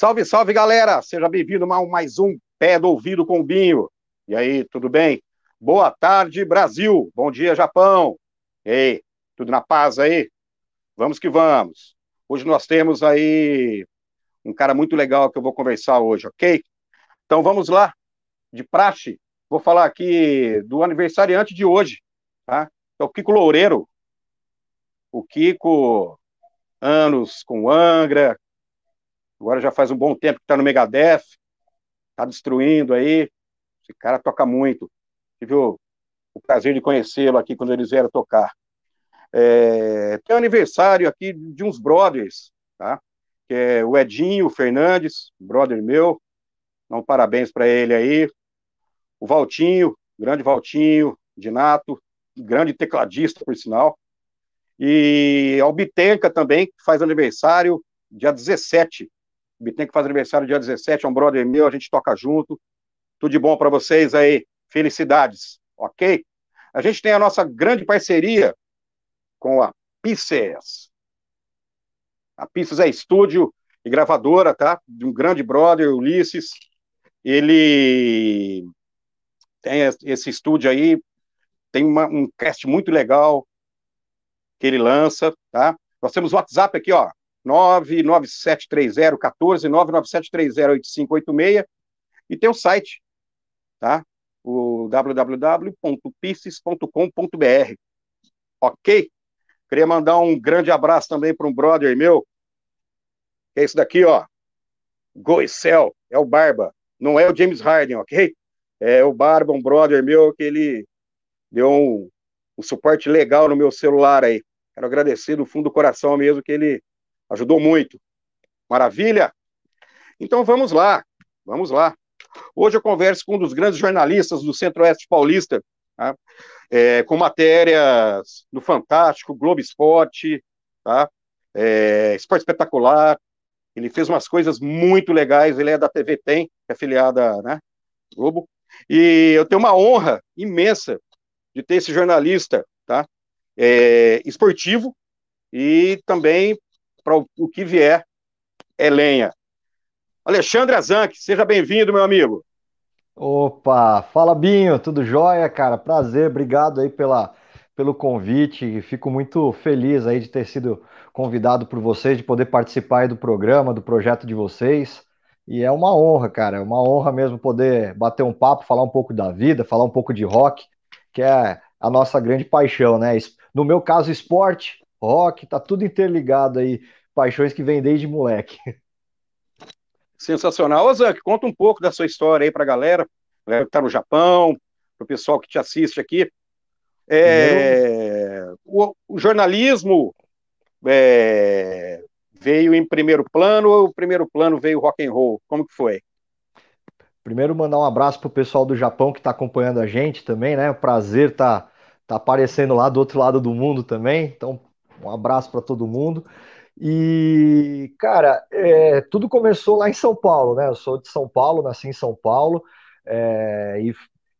Salve, salve, galera! Seja bem-vindo a mais um Pé do Ouvido com o Binho. E aí, tudo bem? Boa tarde, Brasil! Bom dia, Japão! E aí, tudo na paz aí? Vamos que vamos! Hoje nós temos aí um cara muito legal que eu vou conversar hoje, ok? Então vamos lá, de praxe, vou falar aqui do aniversariante de hoje, tá? É o Kiko Loureiro. O Kiko, anos com Angra, agora já faz um bom tempo que está no Megadeth, está destruindo aí. Esse cara toca muito. Tive o, o prazer de conhecê-lo aqui quando eles vieram tocar. É, tem aniversário aqui de uns brothers, tá? Que é o Edinho Fernandes, brother meu. Um parabéns para ele aí. O Valtinho, grande Valtinho, de Nato, grande tecladista, por sinal. E a Bitenca também, que faz aniversário dia 17. Bitenca faz aniversário dia 17, é um brother meu, a gente toca junto. Tudo de bom para vocês aí. Felicidades, ok? A gente tem a nossa grande parceria com a Pisces. A Pisces é estúdio e gravadora, tá? De um grande brother, Ulisses. Ele tem esse estúdio aí, tem uma, um cast muito legal que ele lança, tá? Nós temos o WhatsApp aqui, ó, 9973014, 997308586, e tem o site, tá? O www.pisces.com.br. Ok? Queria mandar um grande abraço também para um brother meu, que é esse daqui, ó. Goicel, é o Barba. Não é o James Harden, ok? É o Barba, um brother meu, que ele deu um, um suporte legal no meu celular aí. Quero agradecer do fundo do coração mesmo, que ele ajudou muito. Maravilha? Então vamos lá, vamos lá. Hoje eu converso com um dos grandes jornalistas do Centro-Oeste Paulista, tá? é, com matérias do Fantástico, Globo Esporte, tá? É, Esporte Espetacular. Ele fez umas coisas muito legais. Ele é da TV Tem, que é afiliada, né? Globo. E eu tenho uma honra imensa de ter esse jornalista, tá? É, esportivo e também para o, o, que vier é lenha. Alexandre Azanque, seja bem-vindo, meu amigo. Opa, fala Binho, tudo jóia, cara? Prazer, obrigado aí pela, pelo convite. Fico muito feliz aí de ter sido convidado por vocês, de poder participar aí do programa, do projeto de vocês. E é uma honra, cara, é uma honra mesmo poder bater um papo, falar um pouco da vida, falar um pouco de rock, que é a nossa grande paixão, né? No meu caso, esporte, rock, tá tudo interligado aí, paixões que vêm desde moleque. Sensacional. Ô, Zank, conta um pouco da sua história aí pra galera, galera que tá no Japão, pro pessoal que te assiste aqui. É, o, o, jornalismo é, veio em primeiro plano ou o primeiro plano veio rock and roll? Como que foi? Primeiro mandar um abraço pro pessoal do Japão que está acompanhando a gente também, né? prazer tá tá aparecendo lá do outro lado do mundo também. Então, um abraço para todo mundo. E, cara, é, tudo começou lá em São Paulo, né? Eu sou de São Paulo, nasci em São Paulo, é, e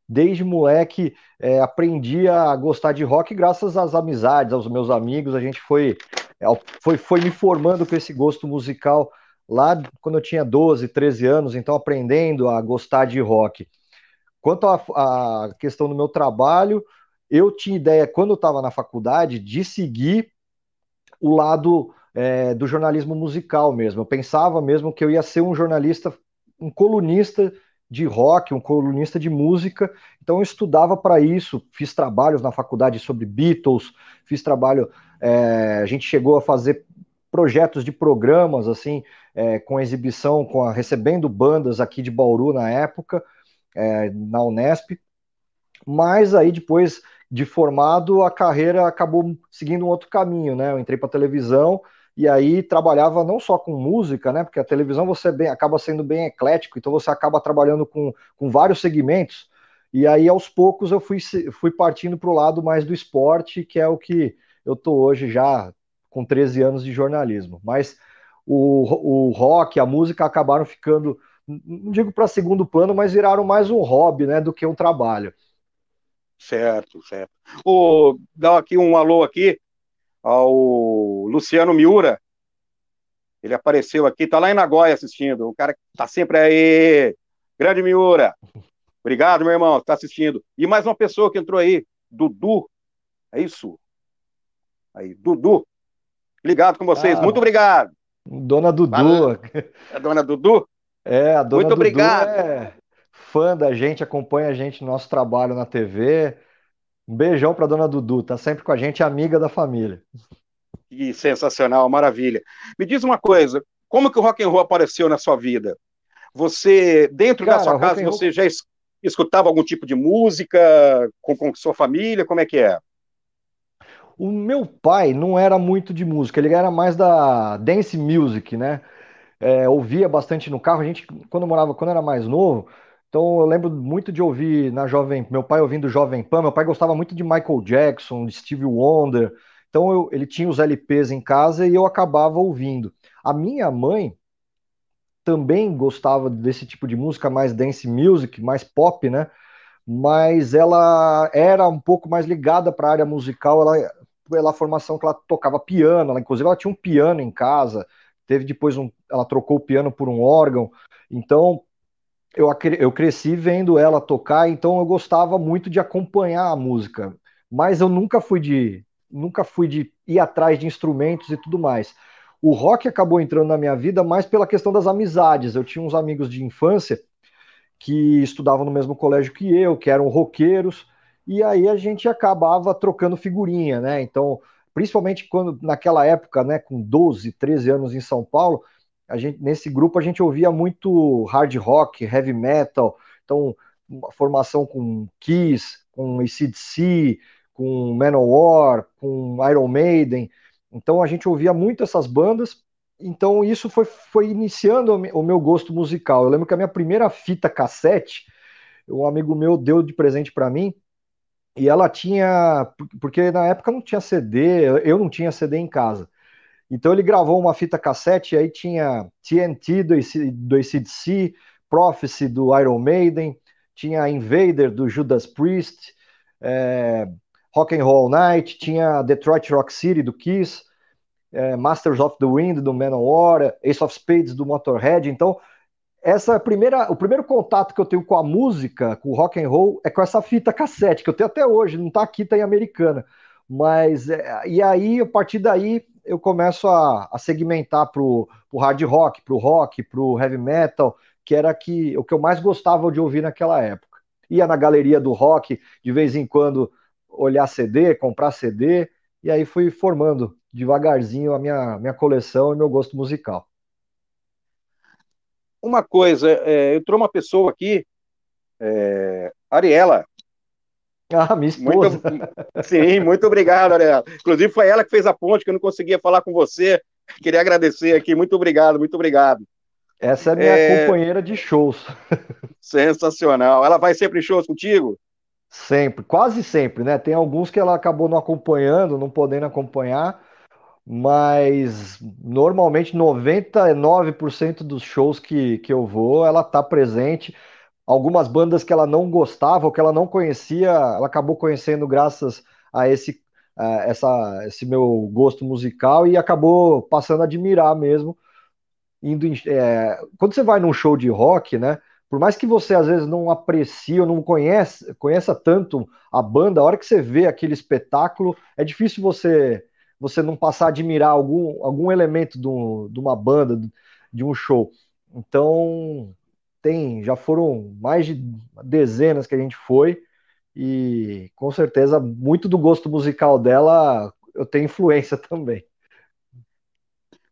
desde moleque é, aprendi a gostar de rock graças às amizades, aos meus amigos. A gente foi, é, foi, foi me formando com esse gosto musical lá quando eu tinha 12, 13 anos, então aprendendo a gostar de rock. Quanto à questão do meu trabalho, eu tinha ideia, quando eu estava na faculdade, de seguir o lado é, do jornalismo musical mesmo. Eu pensava mesmo que eu ia ser um jornalista, um colunista de rock, um colunista de música. Então eu estudava para isso, fiz trabalhos na faculdade sobre Beatles, fiz trabalho. É, a gente chegou a fazer projetos de programas assim, é, com exibição, com a, recebendo bandas aqui de Bauru na época, é, na Unesp. Mas aí depois de formado, a carreira acabou seguindo um outro caminho, né? Eu entrei para televisão e aí trabalhava não só com música, né? Porque a televisão você bem, acaba sendo bem eclético, então você acaba trabalhando com, com vários segmentos. E aí aos poucos eu fui, fui partindo para o lado mais do esporte, que é o que eu tô hoje já com 13 anos de jornalismo. Mas o, o rock, a música acabaram ficando, não digo para segundo plano, mas viraram mais um hobby, né, do que um trabalho. Certo, certo. O, dá aqui um alô aqui ao Luciano Miura, Ele apareceu aqui, tá lá em Nagoya assistindo. O cara tá sempre aí. Grande Miura. Obrigado, meu irmão, tá assistindo. E mais uma pessoa que entrou aí, Dudu. É isso? Aí, Dudu. Ligado com vocês. Ah, Muito obrigado. Dona Dudu. É a dona Dudu? É, a dona Muito Dudu obrigado. é fã da gente, acompanha a gente no nosso trabalho na TV. Um beijão para dona Dudu, tá sempre com a gente, amiga da família. Que sensacional, maravilha. Me diz uma coisa, como que o rock and roll apareceu na sua vida? Você, dentro Cara, da sua casa, você roll... já escutava algum tipo de música com, com sua família? Como é que é? O meu pai não era muito de música, ele era mais da dance music, né? É, ouvia bastante no carro. A gente, quando morava, quando era mais novo, então eu lembro muito de ouvir na Jovem, meu pai ouvindo Jovem Pan. Meu pai gostava muito de Michael Jackson, de Stevie Wonder. Então eu, ele tinha os LPs em casa e eu acabava ouvindo. A minha mãe também gostava desse tipo de música, mais dance music, mais pop, né? Mas ela era um pouco mais ligada para a área musical. Ela pela formação que ela tocava piano, ela, inclusive ela tinha um piano em casa, teve depois um, ela trocou o piano por um órgão, então eu, eu cresci vendo ela tocar, então eu gostava muito de acompanhar a música, mas eu nunca fui de nunca fui de ir atrás de instrumentos e tudo mais. O rock acabou entrando na minha vida mais pela questão das amizades. Eu tinha uns amigos de infância que estudavam no mesmo colégio que eu, que eram roqueiros, e aí a gente acabava trocando figurinha, né? Então, principalmente quando naquela época, né, com 12, 13 anos em São Paulo, a gente nesse grupo a gente ouvia muito hard rock, heavy metal, então uma formação com Kiss, com ACDC, com Manowar, com Iron Maiden. Então a gente ouvia muito essas bandas. Então isso foi, foi iniciando o meu gosto musical. Eu lembro que a minha primeira fita cassete, um amigo meu deu de presente para mim, e ela tinha, porque na época não tinha CD, eu não tinha CD em casa. Então ele gravou uma fita cassete, aí tinha TNT do, do ACDC, Prophecy do Iron Maiden, tinha Invader do Judas Priest, é, Rock and Roll Night, tinha Detroit Rock City do Kiss, é, Masters of the Wind do Manowar, Ace of Spades do Motorhead. Então essa primeira, o primeiro contato que eu tenho com a música, com o rock and roll, é com essa fita cassete que eu tenho até hoje, não tá aqui, tá em americana. Mas é, e aí, a partir daí, eu começo a, a segmentar pro, pro hard rock, pro rock, pro heavy metal, que era que, o que eu mais gostava de ouvir naquela época. Ia na galeria do rock, de vez em quando olhar CD, comprar CD, e aí fui formando devagarzinho a minha, minha coleção e meu gosto musical uma coisa, é, eu trouxe uma pessoa aqui, é, Ariela. Ah, minha esposa. Muito, sim, muito obrigado, Ariela. Inclusive foi ela que fez a ponte, que eu não conseguia falar com você. Queria agradecer aqui, muito obrigado, muito obrigado. Essa é minha é... companheira de shows. Sensacional. Ela vai sempre em shows contigo? Sempre, quase sempre, né? Tem alguns que ela acabou não acompanhando, não podendo acompanhar, mas normalmente 99% dos shows que, que eu vou, ela tá presente. Algumas bandas que ela não gostava, ou que ela não conhecia, ela acabou conhecendo graças a esse, a essa, esse meu gosto musical e acabou passando a admirar mesmo. Indo em, é, quando você vai num show de rock, né? Por mais que você às vezes não aprecie ou não conhece, conheça tanto a banda, a hora que você vê aquele espetáculo, é difícil você você não passar a admirar algum, algum elemento de, um, de uma banda, de um show. Então, tem, já foram mais de dezenas que a gente foi, e com certeza muito do gosto musical dela eu tenho influência também.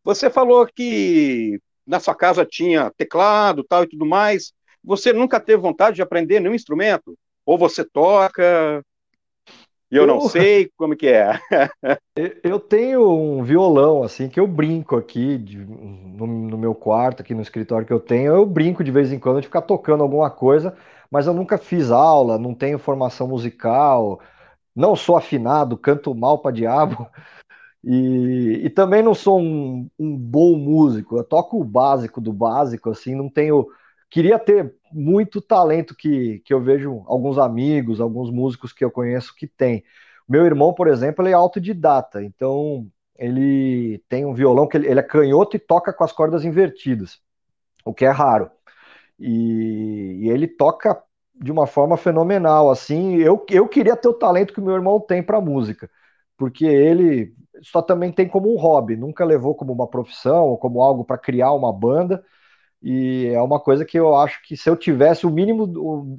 Você falou que na sua casa tinha teclado tal e tudo mais. Você nunca teve vontade de aprender nenhum instrumento? Ou você toca? E eu, eu não sei como que é. eu tenho um violão, assim, que eu brinco aqui de, no, no, meu quarto, aqui no escritório que eu tenho. Eu brinco de vez em quando de ficar tocando alguma coisa, mas eu nunca fiz aula, não tenho formação musical, não sou afinado, canto mal para diabo. E, e, também não sou um, um bom músico. Eu toco o básico do básico, assim, não tenho queria ter muito talento que, que eu vejo alguns amigos, alguns músicos que eu conheço que tem. Meu irmão, por exemplo, ele é autodidata, então ele tem um violão que ele, ele é canhoto e toca com as cordas invertidas, o que é raro. E, e, ele toca de uma forma fenomenal, assim. Eu, eu queria ter o talento que meu irmão tem para música, porque ele só também tem como um hobby, nunca levou como uma profissão ou como algo para criar uma banda. E é uma coisa que eu acho que se eu tivesse o mínimo, o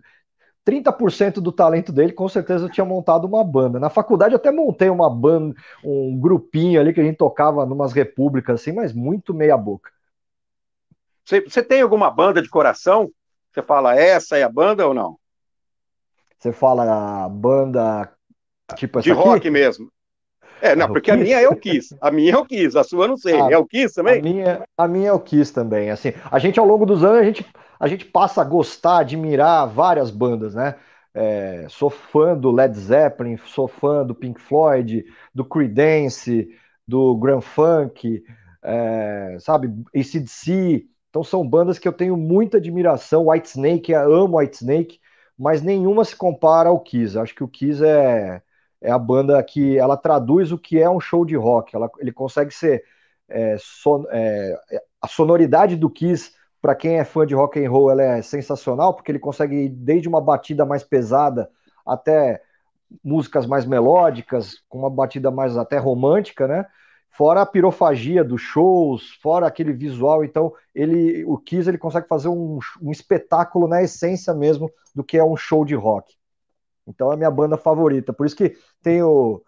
30% do talento dele, com certeza eu tinha montado uma banda. Na faculdade até montei uma banda, um grupinho ali que a gente tocava numas repúblicas assim, mas muito meia boca. Você, você tem alguma banda de coração? Você fala essa é a banda ou não? Você fala a banda tipo essa De rock aqui? mesmo. É, não, é porque a minha é o Kiss. A minha é o Kiss, a sua eu não sei. A, é o Kiss também? A minha, a minha é o Kiss também. Assim, a gente ao longo dos anos a gente, a gente passa a gostar, admirar várias bandas, né? É, sou fã do Led Zeppelin, sou fã do Pink Floyd, do Creedence, do Grand Funk, é, sabe, ACDC. Então são bandas que eu tenho muita admiração. White Snake, eu amo White Snake, mas nenhuma se compara ao Kiss. Acho que o Kiss é é a banda que ela traduz o que é um show de rock. Ela, ele consegue ser é, son, é, a sonoridade do Kiss para quem é fã de rock and roll ela é sensacional porque ele consegue ir desde uma batida mais pesada até músicas mais melódicas com uma batida mais até romântica, né? Fora a pirofagia dos shows, fora aquele visual, então ele, o Kiss ele consegue fazer um, um espetáculo na essência mesmo do que é um show de rock. Então é a minha banda favorita. Por isso que tenho,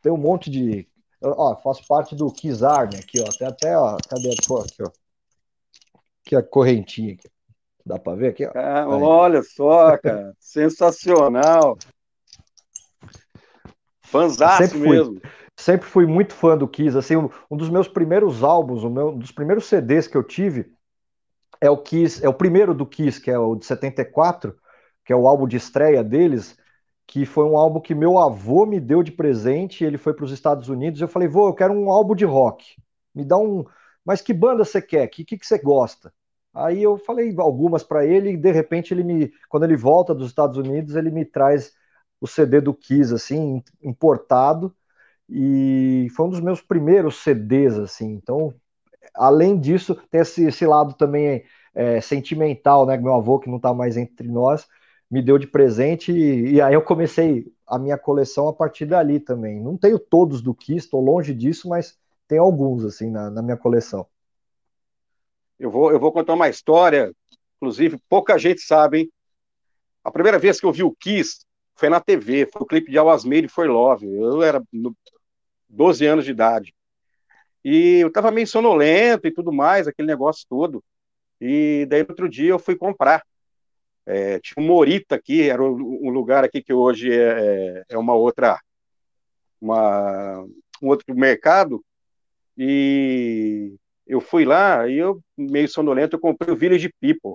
tenho um monte de. Ó, faço parte do Kiss Army aqui, ó. Tem até, ó. Cadê a aqui, ó? Aqui a correntinha aqui. Dá pra ver aqui, ó. Ah, olha só, cara. Sensacional. Fanzaço sempre mesmo. sempre fui muito fã do Kiss. Assim, um dos meus primeiros álbuns, um, meu, um dos primeiros CDs que eu tive é o Kiss, é o primeiro do Kiss, que é o de 74, que é o álbum de estreia deles que foi um álbum que meu avô me deu de presente. Ele foi para os Estados Unidos. Eu falei, vô, eu quero um álbum de rock. Me dá um. Mas que banda você quer? Que, que, que você gosta? Aí eu falei algumas para ele e de repente ele me, quando ele volta dos Estados Unidos, ele me traz o CD do Kiss assim, importado e foi um dos meus primeiros CDs assim. Então, além disso, tem esse, esse lado também é, sentimental, né? Meu avô que não está mais entre nós, me deu de presente e, e, aí eu comecei a minha coleção a partir dali também. Não tenho todos do Kiss, estou longe disso, mas tem alguns assim na, na, minha coleção. Eu vou, eu vou contar uma história, inclusive pouca gente sabe. Hein? A primeira vez que eu vi o Kiss foi na TV, foi o clipe de Made For Love. Eu era 12 anos de idade. E eu estava meio sonolento e tudo mais, aquele negócio todo. E daí outro dia eu fui comprar é, tinha um Morita aqui, era um lugar aqui que hoje é, é, é uma outra, uma, um outro mercado, e eu fui lá e eu, meio sonolento, eu comprei o Village People.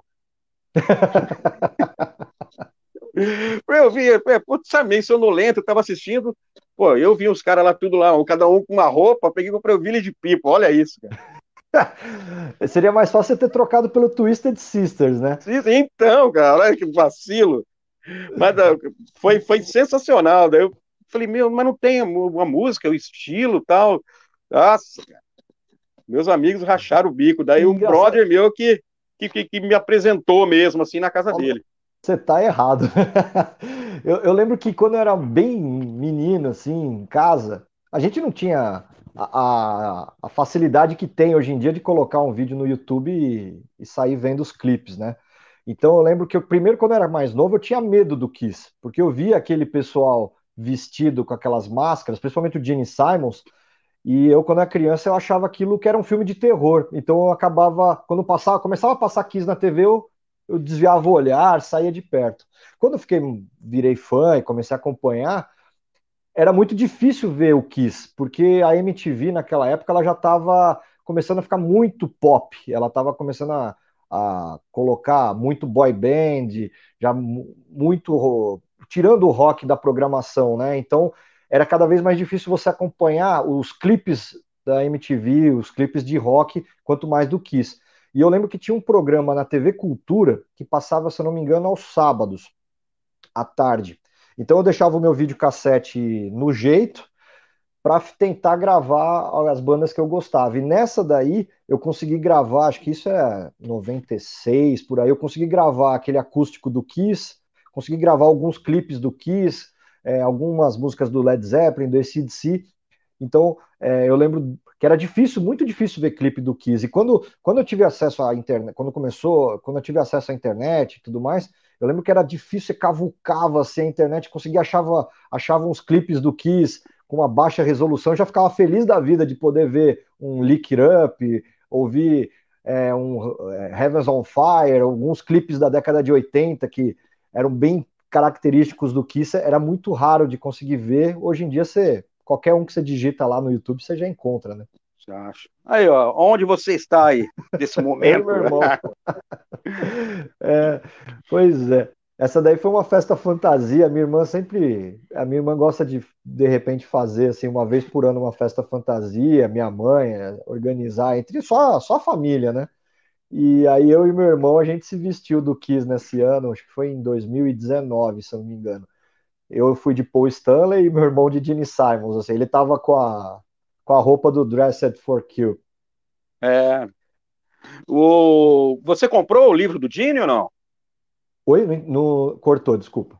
eu vi, é, putz, meio sonolento, eu tava assistindo, pô, eu vi os caras lá tudo lá, cada um com uma roupa, peguei e comprei o Village People, olha isso, cara. Seria mais fácil você ter trocado pelo Twisted Sisters, né? Então, cara, olha que vacilo. Mas ah, foi, foi sensacional. Daí eu falei, meu, mas não tem uma música, o estilo tal. Nossa, cara. Meus amigos racharam o bico. Daí um brother meu que, que, que, me apresentou mesmo, assim, na casa dele. Você tá errado. eu, eu lembro que quando eu era bem menino, assim, em casa, a gente não tinha a, a, facilidade que tem hoje em dia de colocar um vídeo no YouTube e, e, sair vendo os clipes, né? Então eu lembro que eu, primeiro, quando eu era mais novo, eu tinha medo do Kiss, porque eu via aquele pessoal vestido com aquelas máscaras, principalmente o Gene Simons, e eu, quando era criança, eu achava aquilo que era um filme de terror. Então eu acabava, quando passava, começava a passar Kiss na TV, eu, eu desviava o olhar, saía de perto. Quando eu fiquei, virei fã e comecei a acompanhar, era muito difícil ver o Kiss, porque a MTV naquela época ela já estava começando a ficar muito pop, ela estava começando a, a, colocar muito boy band, já muito tirando o rock da programação, né? Então era cada vez mais difícil você acompanhar os clipes da MTV, os clipes de rock, quanto mais do Kiss. E eu lembro que tinha um programa na TV Cultura que passava, se eu não me engano, aos sábados à tarde então eu deixava o meu videocassete no jeito, para tentar gravar as bandas que eu gostava. E nessa daí eu consegui gravar, acho que isso é 96 por aí, eu consegui gravar aquele acústico do Kiss, consegui gravar alguns clipes do Kiss, é, algumas músicas do Led Zeppelin, do ACDC. Então é, eu lembro que era difícil, muito difícil ver clipe do Kiss. E quando, quando eu tive acesso à internet, quando começou, quando eu tive acesso à internet e tudo mais, eu lembro que era difícil, você cavucava assim, a internet, conseguia achava, achava uns clipes do Kiss com uma baixa resolução, já ficava feliz da vida de poder ver um Lick It Up, ouvir é, um é, Heavens on Fire, alguns clipes da década de 80 que eram bem característicos do Kiss, era muito raro de conseguir ver. Hoje em dia, você, qualquer um que você digita lá no YouTube, você já encontra, né? Já acho. Aí, ó, onde você está aí, nesse momento? meu irmão. é, pois é. Essa daí foi uma festa fantasia. Minha irmã sempre. A minha irmã gosta de, de repente, fazer assim, uma vez por ano uma festa fantasia. Minha mãe, é, organizar entre só, só a família, né? E aí eu e meu irmão, a gente se vestiu do Kiss nesse ano, acho que foi em 2019, se eu não me engano. Eu fui de Paul Stanley e meu irmão de Gene Simons, assim, ele tava com a, com a roupa do Dressed for Kill. É. O... Você comprou o livro do Gene ou não? Oi? No... Cortou, desculpa.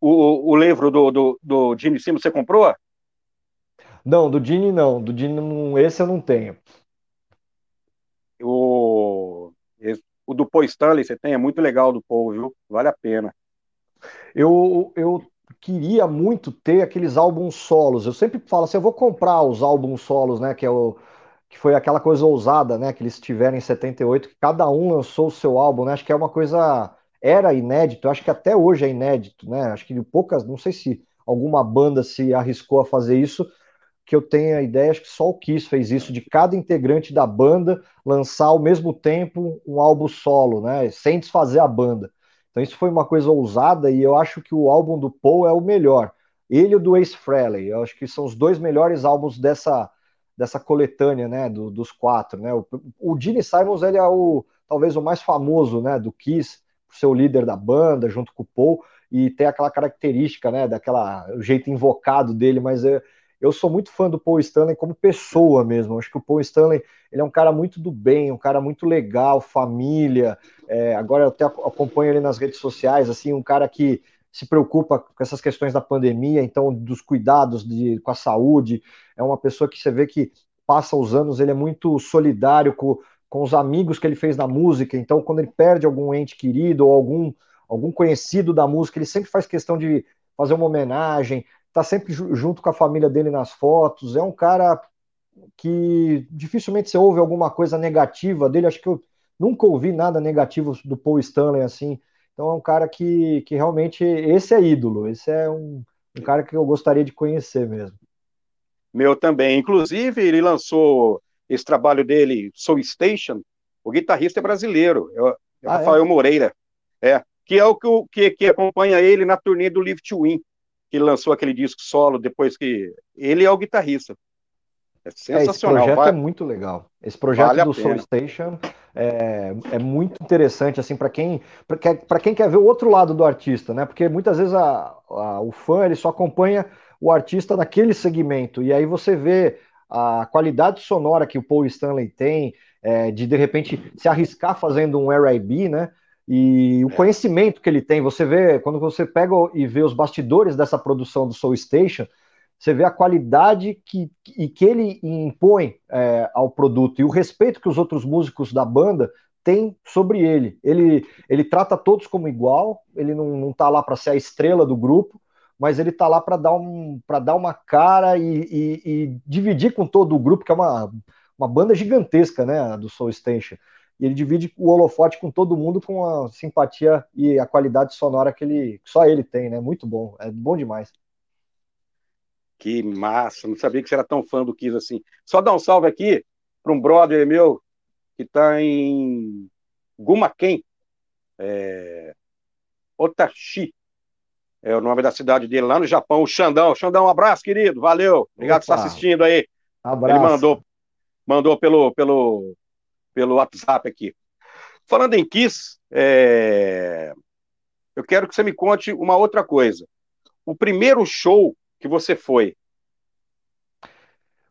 O, o livro do, do, do Gene Simmons você comprou? Não, do Gene não. Do Gene não, esse eu não tenho. O, o do Paul Stanley você tem, é muito legal do Paul, viu? Vale a pena. Eu, eu queria muito ter aqueles álbuns solos. Eu sempre falo assim, eu vou comprar os álbuns solos, né? Que é o que foi aquela coisa ousada, né? Que eles tiveram em 78, que cada um lançou o seu álbum, né? Acho que é uma coisa era inédito, acho que até hoje é inédito, né? Acho que poucas, não sei se alguma banda se arriscou a fazer isso, que eu tenho a ideia, acho que só o Kiss fez isso, de cada integrante da banda lançar ao mesmo tempo um álbum solo, né? Sem desfazer a banda. Então isso foi uma coisa ousada e eu acho que o álbum do Paul é o melhor. Ele e o do Ace Frehley, eu acho que são os dois melhores álbuns dessa dessa coletânea, né, do, dos quatro, né? O, o Gene Simons ele é o talvez o mais famoso, né, do Kiss, ser o líder da banda, junto com o Paul, e ter aquela característica, né, daquela o jeito invocado dele, mas eu, eu sou muito fã do Paul Stanley como pessoa mesmo. Acho que o Paul Stanley ele é um cara muito do bem, um cara muito legal, família. É, agora eu até acompanho ele nas redes sociais, assim, um cara que se preocupa com essas questões da pandemia, então dos cuidados de, com a saúde. É uma pessoa que você vê que passa os anos, ele é muito solidário com, com os amigos que ele fez na música. Então, quando ele perde algum ente querido ou algum, algum conhecido da música, ele sempre faz questão de fazer uma homenagem, tá sempre junto com a família dele nas fotos. É um cara que dificilmente você ouve alguma coisa negativa dele. Acho que eu nunca ouvi nada negativo do Paul Stanley assim. Então é um cara que, que realmente esse é ídolo. Esse é um, um cara que eu gostaria de conhecer mesmo. Meu também. Inclusive, ele lançou esse trabalho dele, Soul Station, o guitarrista é brasileiro, é, é ah, Rafael é? Moreira, é, que é o que, que, que, acompanha ele na turnê do Live to Win, que lançou aquele disco solo depois que ele é o guitarrista. É sensacional. É, esse projeto vai... é muito legal. Esse projeto vale do Soul Station é, é, muito interessante assim para quem para quem quer ver o outro lado do artista, né? Porque muitas vezes a, a, o fã ele só acompanha o artista naquele segmento e aí você vê a qualidade sonora que o Paul Stanley tem, é, de de repente se arriscar fazendo um R&B, né? E o é. conhecimento que ele tem, você vê, quando você pega e vê os bastidores dessa produção do Soul Station, você vê a qualidade que, que, que ele impõe é, ao produto e o respeito que os outros músicos da banda têm sobre ele. Ele, ele trata todos como igual, ele não, não tá lá para ser a estrela do grupo, mas ele tá lá para dar, um, dar uma cara e, e, e, dividir com todo o grupo, que é uma, uma banda gigantesca, né, do Soul Station. E ele divide o holofote com todo mundo com a simpatia e a qualidade sonora que ele que só ele tem, né? Muito bom, é bom demais. Que massa, não sabia que você era tão fã do Kiss assim. Só dar um salve aqui para um brother meu que está em Gumaquém, é... Otashi, é o nome da cidade dele lá no Japão, o Xandão. Xandão, um abraço, querido. Valeu. Obrigado Opa. por estar assistindo aí. Abraço. Ele mandou, mandou pelo, pelo, pelo WhatsApp aqui. Falando em Kiss, é... eu quero que você me conte uma outra coisa. O primeiro show que você foi.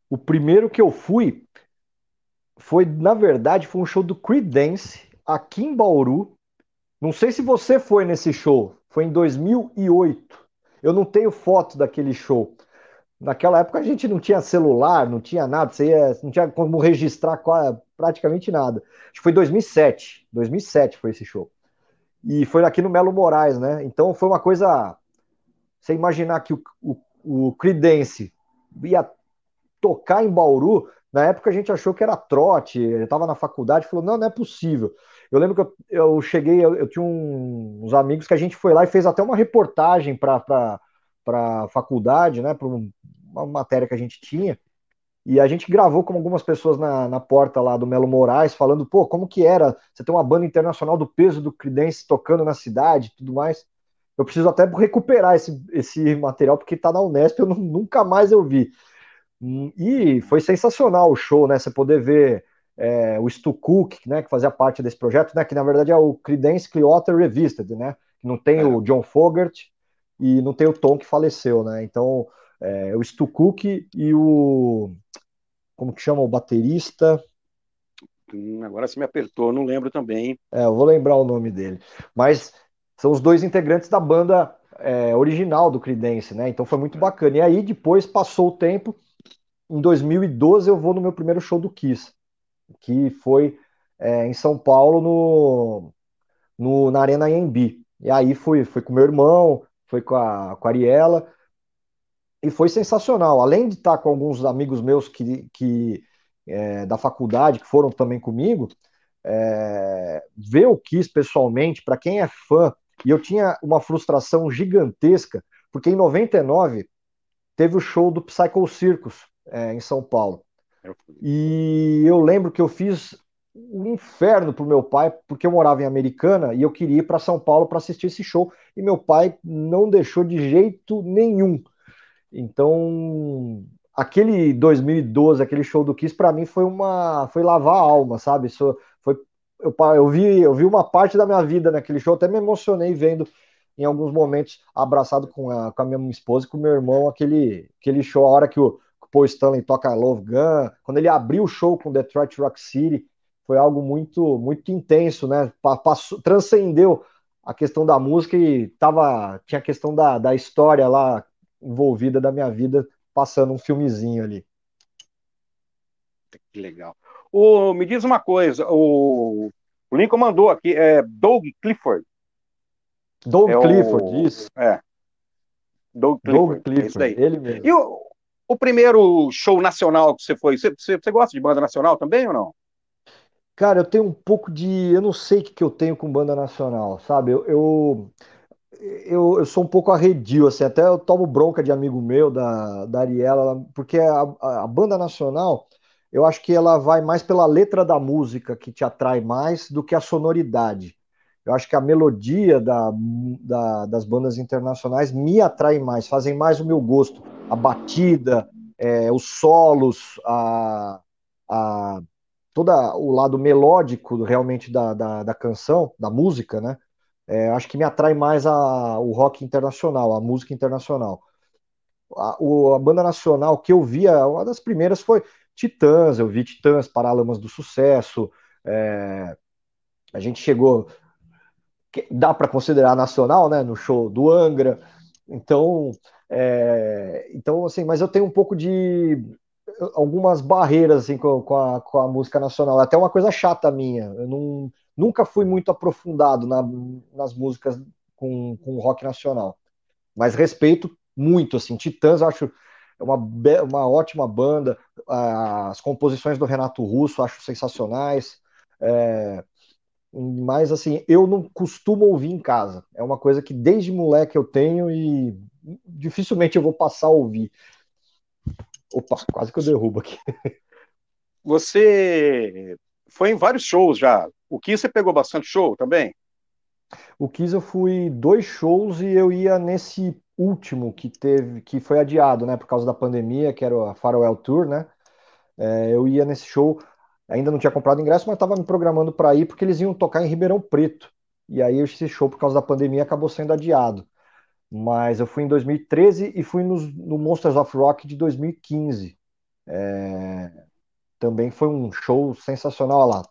O primeiro que eu fui foi, na verdade, foi um show do Creedence aqui em Bauru. Não sei se você foi nesse show. Foi em 2008. Eu não tenho foto daquele show. Naquela época a gente não tinha celular, não tinha nada, você ia, não tinha como registrar praticamente nada. Acho que foi 2007. 2007 foi esse show. E foi aqui no Melo Moraes, né? Então foi uma coisa. Você imaginar que o, o, o Creedence ia tocar em Bauru, na época a gente achou que era trote, eu estava na faculdade, falou, não, não é possível. Eu lembro que eu, eu cheguei, eu, eu tinha um, uns amigos que a gente foi lá e fez até uma reportagem para a faculdade, né, para uma matéria que a gente tinha, e a gente gravou com algumas pessoas na, na porta lá do Melo Moraes, falando, pô, como que era você ter uma banda internacional do peso do Creedence tocando na cidade e tudo mais. Eu preciso até recuperar esse, esse material, porque tá na Unesp, eu não, nunca mais eu vi. Hum, e foi sensacional o show, né? Você poder ver é, o Stu Cook, né, que fazia parte desse projeto, né, que na verdade é o Creedence Clearwater Revisited, né? Não tem é. o John Fogert e não tem o Tom que faleceu, né? Então, é, o Stu Cook e o como que chama o baterista? Hum, agora você me apertou, não lembro também. É, eu vou lembrar o nome dele. Mas são os dois integrantes da banda é, original do Creedence, né? Então foi muito bacana. E aí depois passou o tempo em 2012 eu vou no meu primeiro show do Kiss, que foi é, em São Paulo, no, no, na Arena AMB. E aí fui, fui com meu irmão, foi com a, com a Ariela, e foi sensacional. Além de estar com alguns amigos meus que, que é, da faculdade, que foram também comigo, é, ver o Kiss pessoalmente, para quem é fã, e eu tinha uma frustração gigantesca, porque em 99 teve o show do Psycho Circus, é, em São Paulo. E eu lembro que eu fiz um inferno pro meu pai, porque eu morava em Americana e eu queria ir para São Paulo para assistir esse show, e meu pai não deixou de jeito nenhum. Então, aquele 2012, aquele show do Kiss, para mim foi uma foi lavar a alma, sabe? Isso eu, eu vi eu vi uma parte da minha vida naquele show, até me emocionei vendo em alguns momentos abraçado com a, com a minha esposa e com meu irmão aquele aquele show a hora que o Paul Stanley toca Love Gun, quando ele abriu o show com Detroit Rock City, foi algo muito muito intenso, né? Passou, transcendeu a questão da música e tava, tinha a questão da, da história lá envolvida da minha vida, passando um filmezinho ali. Que legal. O, me diz uma coisa, o, o Lincoln mandou aqui, é Doug Clifford. Doug é Clifford, o, isso. É. Doug Clifford, Doug Clifford é ele mesmo. E o, o primeiro show nacional que você foi, você, você, você, gosta de banda nacional também ou não? Cara, eu tenho um pouco de. Eu não sei o que, que eu tenho com banda nacional, sabe? Eu, eu, eu, eu, sou um pouco arredio, assim, até eu tomo bronca de amigo meu, da, da Ariela, porque a, a, a banda nacional, eu acho que ela vai mais pela letra da música que te atrai mais do que a sonoridade. Eu acho que a melodia da, da, das bandas internacionais me atrai mais, fazem mais o meu gosto. A batida, é, os solos, a, a, todo o lado melódico realmente da, da, da canção, da música, né? É, acho que me atrai mais a, o rock internacional, a música internacional. A, o, a banda nacional que eu via, uma das primeiras foi Titãs, eu vi Titãs, Paralamas do Sucesso, é, a gente chegou dá para considerar nacional, né, no show do Angra. Então, é, então assim, mas eu tenho um pouco de algumas barreiras assim com, com, a, com a música nacional. É até uma coisa chata minha. Eu não, nunca fui muito aprofundado na, nas músicas com, com rock nacional, mas respeito muito assim. Titãs, acho uma, uma ótima banda. As composições do Renato Russo acho sensacionais. É, mas assim, eu não costumo ouvir em casa. É uma coisa que desde moleque eu tenho e dificilmente eu vou passar a ouvir. Opa, quase que eu derrubo aqui. Você foi em vários shows já. O Kiss você pegou bastante show também? O Kiss eu fui dois shows e eu ia nesse último que teve, que foi adiado, né, por causa da pandemia, que era a Farewell Tour, né? É, eu ia nesse show ainda não tinha comprado ingresso, mas estava me programando para ir porque eles iam tocar em Ribeirão Preto. E aí esse show, por causa da pandemia, acabou sendo adiado. Mas eu fui em 2013 e fui no, no Monsters of Rock de 2015. É, também foi um show sensacional lá.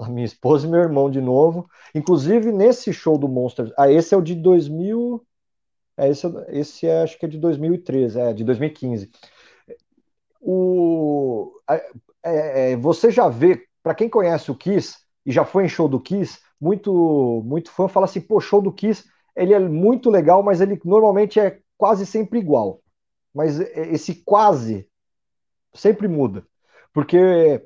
A minha esposa e meu irmão de novo. Inclusive, nesse show do Monsters. Ah, esse é o de 2000. É, esse, esse é, acho que é de 2013, é de 2015. O, é, é, você já vê, para quem conhece o Kiss e já foi em show do Kiss, muito, muito fã fala assim: pô, show do Kiss, ele é muito legal, mas ele normalmente é quase sempre igual. Mas esse quase sempre muda. Porque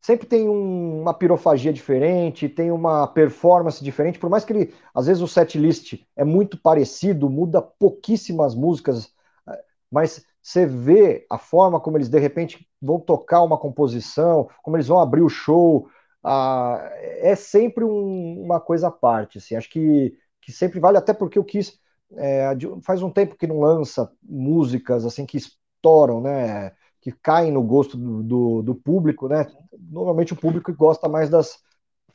sempre tem um, uma pirofagia diferente, tem uma performance diferente, por mais que ele, às vezes o set list é muito parecido, muda pouquíssimas músicas, mas você vê a forma como eles de repente vão tocar uma composição, como eles vão abrir o show, ah, é sempre um, uma coisa à parte. Assim. Acho que, que sempre vale, até porque o Kiss é, faz um tempo que não lança músicas assim que estouram, né? Que caem no gosto do, do, do público, né? Normalmente o público gosta mais das,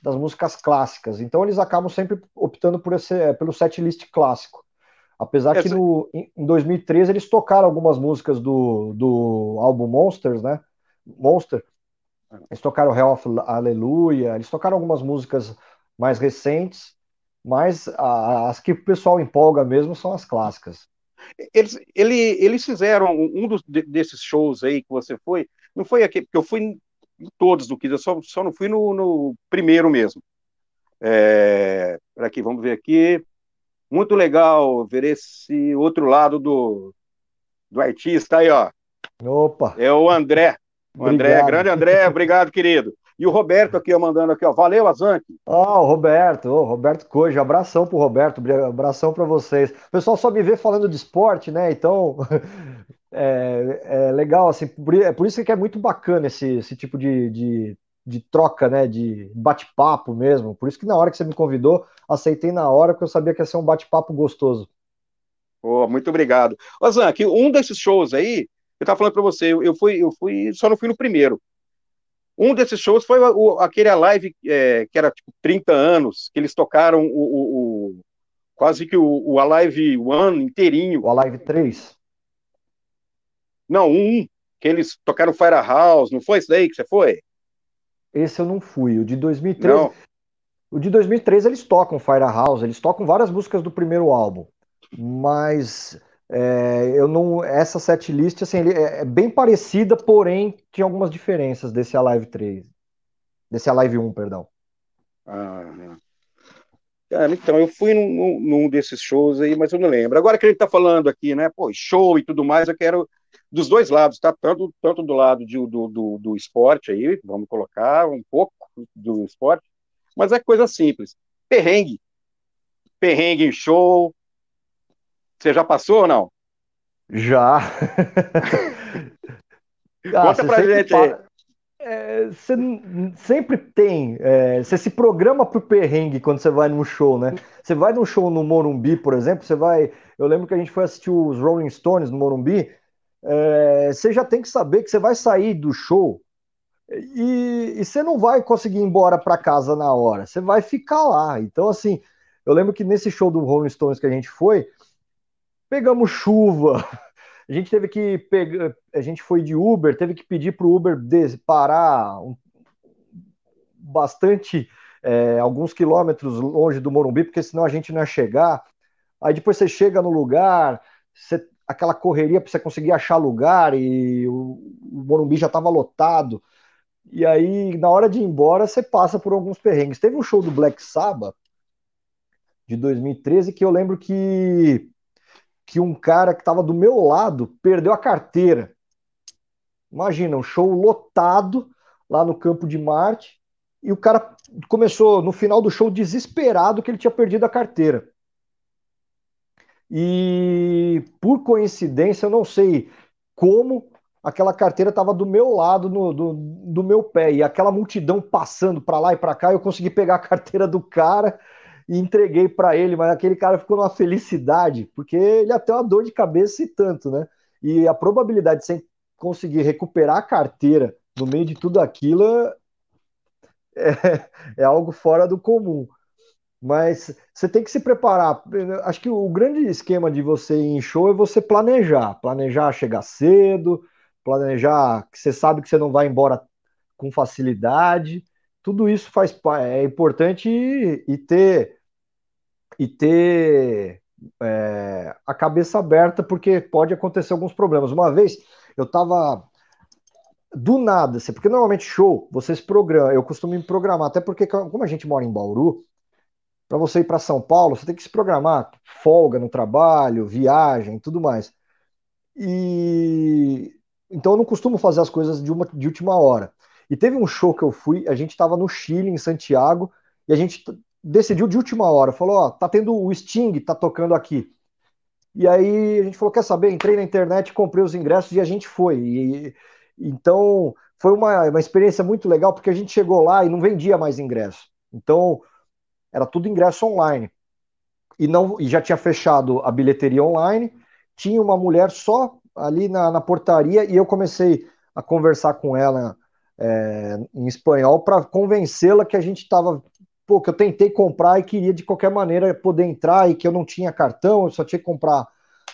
das músicas clássicas. Então eles acabam sempre optando por esse, pelo set list clássico. Apesar Essa... que no, em 2013 eles tocaram algumas músicas do, do álbum Monsters, né? Monster. Eles tocaram Hell of Aleluia, eles tocaram algumas músicas mais recentes, mas as que o pessoal empolga mesmo são as clássicas. Eles, ele, eles fizeram um dos, desses shows aí que você foi, não foi aqui, porque eu fui em todos do Kiss, eu só, só não fui no, no primeiro mesmo. É, aqui, vamos ver aqui. Muito legal ver esse outro lado do, do artista aí, ó. Opa! É o André. O André, grande André, obrigado, querido. E o Roberto aqui, ó, mandando aqui, ó. Valeu, Azanque. Ah, o Roberto, o Roberto Coja, abração pro Roberto, abração para vocês. O pessoal só me vê falando de esporte, né? Então, é, é legal, assim, é por isso que é muito bacana esse, esse tipo de, de, de troca, né? De bate-papo mesmo. Por isso que na hora que você me convidou, aceitei na hora, porque eu sabia que ia ser um bate-papo gostoso. Oh, muito obrigado. Azanque, um desses shows aí, eu tava falando para você, eu, eu, fui, eu fui, só não fui no primeiro. Um desses shows foi o, aquele live é, que era tipo 30 anos, que eles tocaram o, o, o quase que o, o Alive One inteirinho. O Alive 3? Não, um, que eles tocaram Firehouse, não foi isso daí que você foi? Esse eu não fui. O de 2013. Não. O de 2013 eles tocam Firehouse, eles tocam várias músicas do primeiro álbum. Mas é, eu não, essa setlist assim, é, é, bem parecida, porém tinha algumas diferenças desse Alive 3, desse Alive 1, perdão. Ah, cara, então eu fui num, num, desses shows aí, mas eu não lembro. Agora que a gente tá falando aqui, né, pô, show e tudo mais, eu quero dos dois lados, tá? Tanto, tanto do lado de, do, do, do esporte aí, vamos colocar um pouco do esporte, mas é coisa simples. Perrengue. Perrengue em show, você já passou ou não? Já. ah, Conta pra gente aí. É, você sempre tem. É, você se programa pro perrengue quando você vai num show, né? Você vai num show no Morumbi, por exemplo, você vai. Eu lembro que a gente foi assistir os Rolling Stones no Morumbi. É, você já tem que saber que você vai sair do show e, e você não vai conseguir ir embora para casa na hora. Você vai ficar lá. Então, assim, eu lembro que nesse show do Rolling Stones que a gente foi, Pegamos chuva, a gente teve que pegar, a gente foi de Uber, teve que pedir para o Uber parar um, bastante, é, alguns quilômetros longe do Morumbi, porque senão a gente não ia chegar. Aí depois você chega no lugar, você, aquela correria para você conseguir achar lugar e o, o Morumbi já estava lotado. E aí, na hora de ir embora, você passa por alguns perrengues. Teve um show do Black Sabbath de 2013 que eu lembro que que um cara que estava do meu lado perdeu a carteira. Imagina, um show lotado lá no campo de Marte e o cara começou no final do show desesperado que ele tinha perdido a carteira. E por coincidência, eu não sei como aquela carteira estava do meu lado, no, do, do meu pé, e aquela multidão passando para lá e para cá, eu consegui pegar a carteira do cara e entreguei para ele, mas aquele cara ficou numa felicidade, porque ele até uma dor de cabeça e tanto, né? E a probabilidade de você conseguir recuperar a carteira no meio de tudo aquilo é, é algo fora do comum. Mas você tem que se preparar. Acho que o grande esquema de você ir em show é você planejar. Planejar chegar cedo, planejar que você sabe que você não vai embora com facilidade. Tudo isso faz é importante e, e ter e ter é, a cabeça aberta porque pode acontecer alguns problemas. Uma vez eu estava do nada, assim, porque normalmente show, vocês programam, eu costumo me programar, até porque como a gente mora em Bauru, para você ir para São Paulo, você tem que se programar, folga no trabalho, viagem, tudo mais. E então eu não costumo fazer as coisas de, uma, de última hora. E teve um show que eu fui, a gente estava no Chile, em Santiago, e a gente decidiu de última hora, falou, ó, tá tendo o Sting, tá tocando aqui. E aí a gente falou, quer saber? Entrei na internet, comprei os ingressos e a gente foi. E, então foi uma, uma experiência muito legal, porque a gente chegou lá e não vendia mais ingresso. Então era tudo ingresso online. E, não, e já tinha fechado a bilheteria online, tinha uma mulher só ali na, na portaria e eu comecei a conversar com ela é, em espanhol para convencê-la que a gente estava. Pô, que eu tentei comprar e queria de qualquer maneira poder entrar e que eu não tinha cartão, eu só tinha que comprar,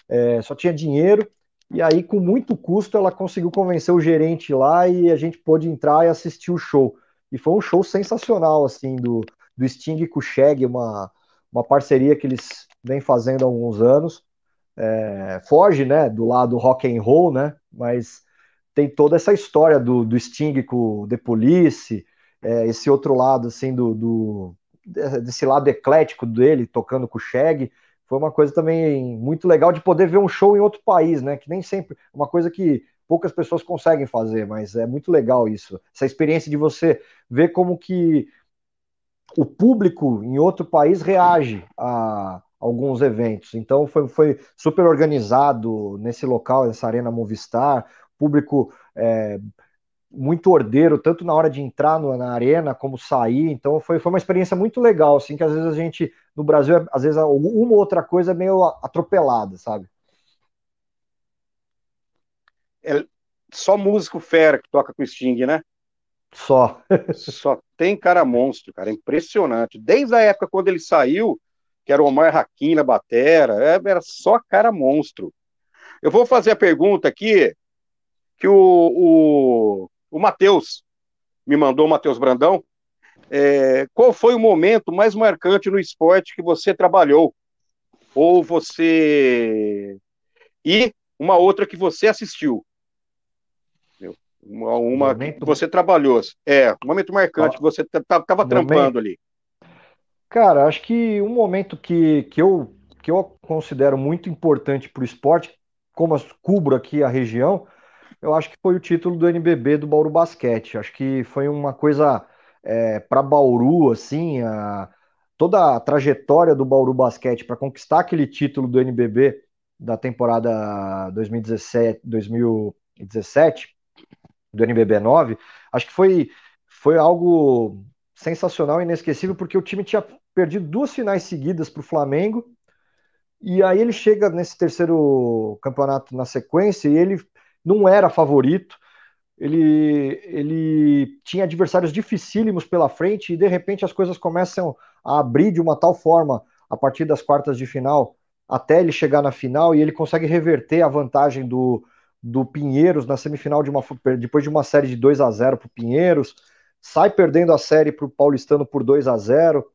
é, só tinha dinheiro. E aí, com muito custo, ela conseguiu convencer o gerente lá e a gente pôde entrar e assistir o show. E foi um show sensacional, assim, do, do Sting com o Shag, uma, uma parceria que eles vêm fazendo há alguns anos. É, foge, né, do lado rock and roll, né, mas tem toda essa história do, do Sting com The Police, é, esse outro lado, assim, do, do, desse lado eclético dele, tocando com o Shag, foi uma coisa também muito legal de poder ver um show em outro país, né? Que nem sempre uma coisa que poucas pessoas conseguem fazer, mas é muito legal isso. Essa experiência de você ver como que o público em outro país reage a alguns eventos. Então foi, foi super organizado nesse local, nessa arena Movistar, público é, muito ordeiro, tanto na hora de entrar no, na arena como sair. Então foi, foi uma experiência muito legal, assim, que às vezes a gente, no Brasil, às vezes uma ou outra coisa é meio atropelada, sabe? É só músico fera que toca com Sting, né? Só. só tem cara monstro, cara, impressionante. Desde a época quando ele saiu, que era o Omar Hakim na batera, é, era só cara monstro. Eu vou fazer a pergunta aqui que o, o, o Matheus me mandou, o Matheus Brandão, é, qual foi o momento mais marcante no esporte que você trabalhou? Ou você. E uma outra que você assistiu? Uma, uma momento... que você trabalhou. É, um momento marcante que você estava trampando ali. Cara, acho que um momento que, que, eu, que eu considero muito importante para o esporte, como eu cubro aqui a região, eu acho que foi o título do NBB do Bauru Basquete. Acho que foi uma coisa é, para Bauru, assim, a, toda a trajetória do Bauru Basquete para conquistar aquele título do NBB da temporada 2017, 2017 do NBB 9, acho que foi, foi algo sensacional e inesquecível, porque o time tinha perdido duas finais seguidas para o Flamengo, e aí ele chega nesse terceiro campeonato na sequência e ele não era favorito, ele, ele tinha adversários dificílimos pela frente e de repente as coisas começam a abrir de uma tal forma a partir das quartas de final até ele chegar na final e ele consegue reverter a vantagem do, do Pinheiros na semifinal de uma, depois de uma série de 2 a 0 para o Pinheiros, sai perdendo a série para o Paulistano por 2 a 0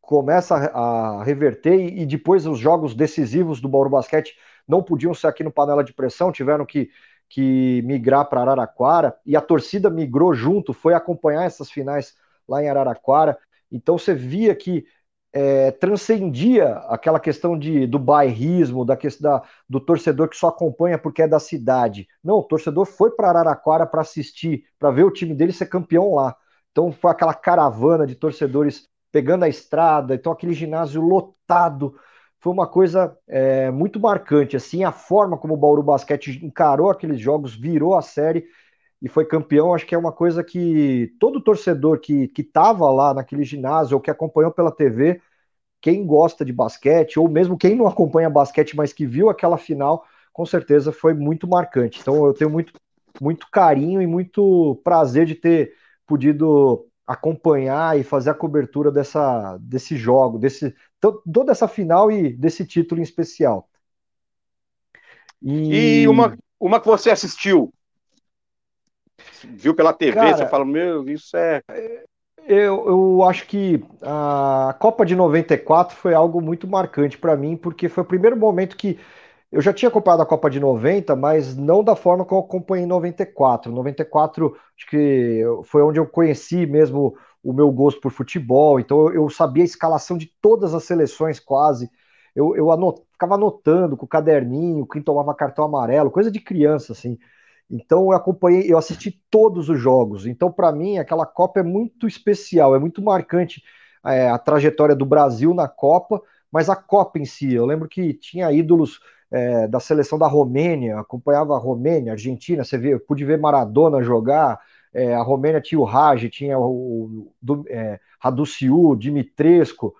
começa a, reverter e, e, depois os jogos decisivos do Bauru Basquete não podiam ser aqui no panela de pressão, tiveram que, que migrar para Araraquara e a torcida migrou junto, foi acompanhar essas finais lá em Araraquara. Então você via que é, transcendia aquela questão de, do bairrismo, da da, do torcedor que só acompanha porque é da cidade. Não, o torcedor foi para Araraquara para assistir, para ver o time dele ser campeão lá. Então foi aquela caravana de torcedores pegando a estrada, então aquele ginásio lotado. Foi uma coisa é, muito marcante, assim, a forma como o Bauru Basquete encarou aqueles jogos, virou a série e foi campeão, acho que é uma coisa que todo torcedor que estava lá naquele ginásio ou que acompanhou pela TV, quem gosta de basquete, ou mesmo quem não acompanha basquete, mas que viu aquela final, com certeza foi muito marcante. Então eu tenho muito, muito carinho e muito prazer de ter podido acompanhar e fazer a cobertura dessa, desse jogo, desse toda essa final e desse título em especial. E, e uma, uma que você assistiu, Viu pela TV, Cara, você fala, meu, isso é. Eu, eu acho que a Copa de 94 foi algo muito marcante para mim, porque foi o primeiro momento que eu já tinha acompanhado a Copa de 90, mas não da forma que eu acompanhei em 94. 94, acho que foi onde eu conheci mesmo o meu gosto por futebol, então eu sabia a escalação de todas as seleções quase. Eu, eu anot, ficava anotando com o caderninho, quem tomava cartão amarelo, coisa de criança, assim. Então eu acompanhei, eu assisti todos os jogos. Então, para mim, aquela Copa é muito especial, é muito marcante é, a trajetória do Brasil na Copa, mas a Copa em si. Eu lembro que tinha ídolos é, da seleção da Romênia, acompanhava a Romênia, Argentina, você vê, pude ver Maradona jogar, é, a Romênia tinha o Raj, tinha o, o é, Raduciu, Dimitrescu,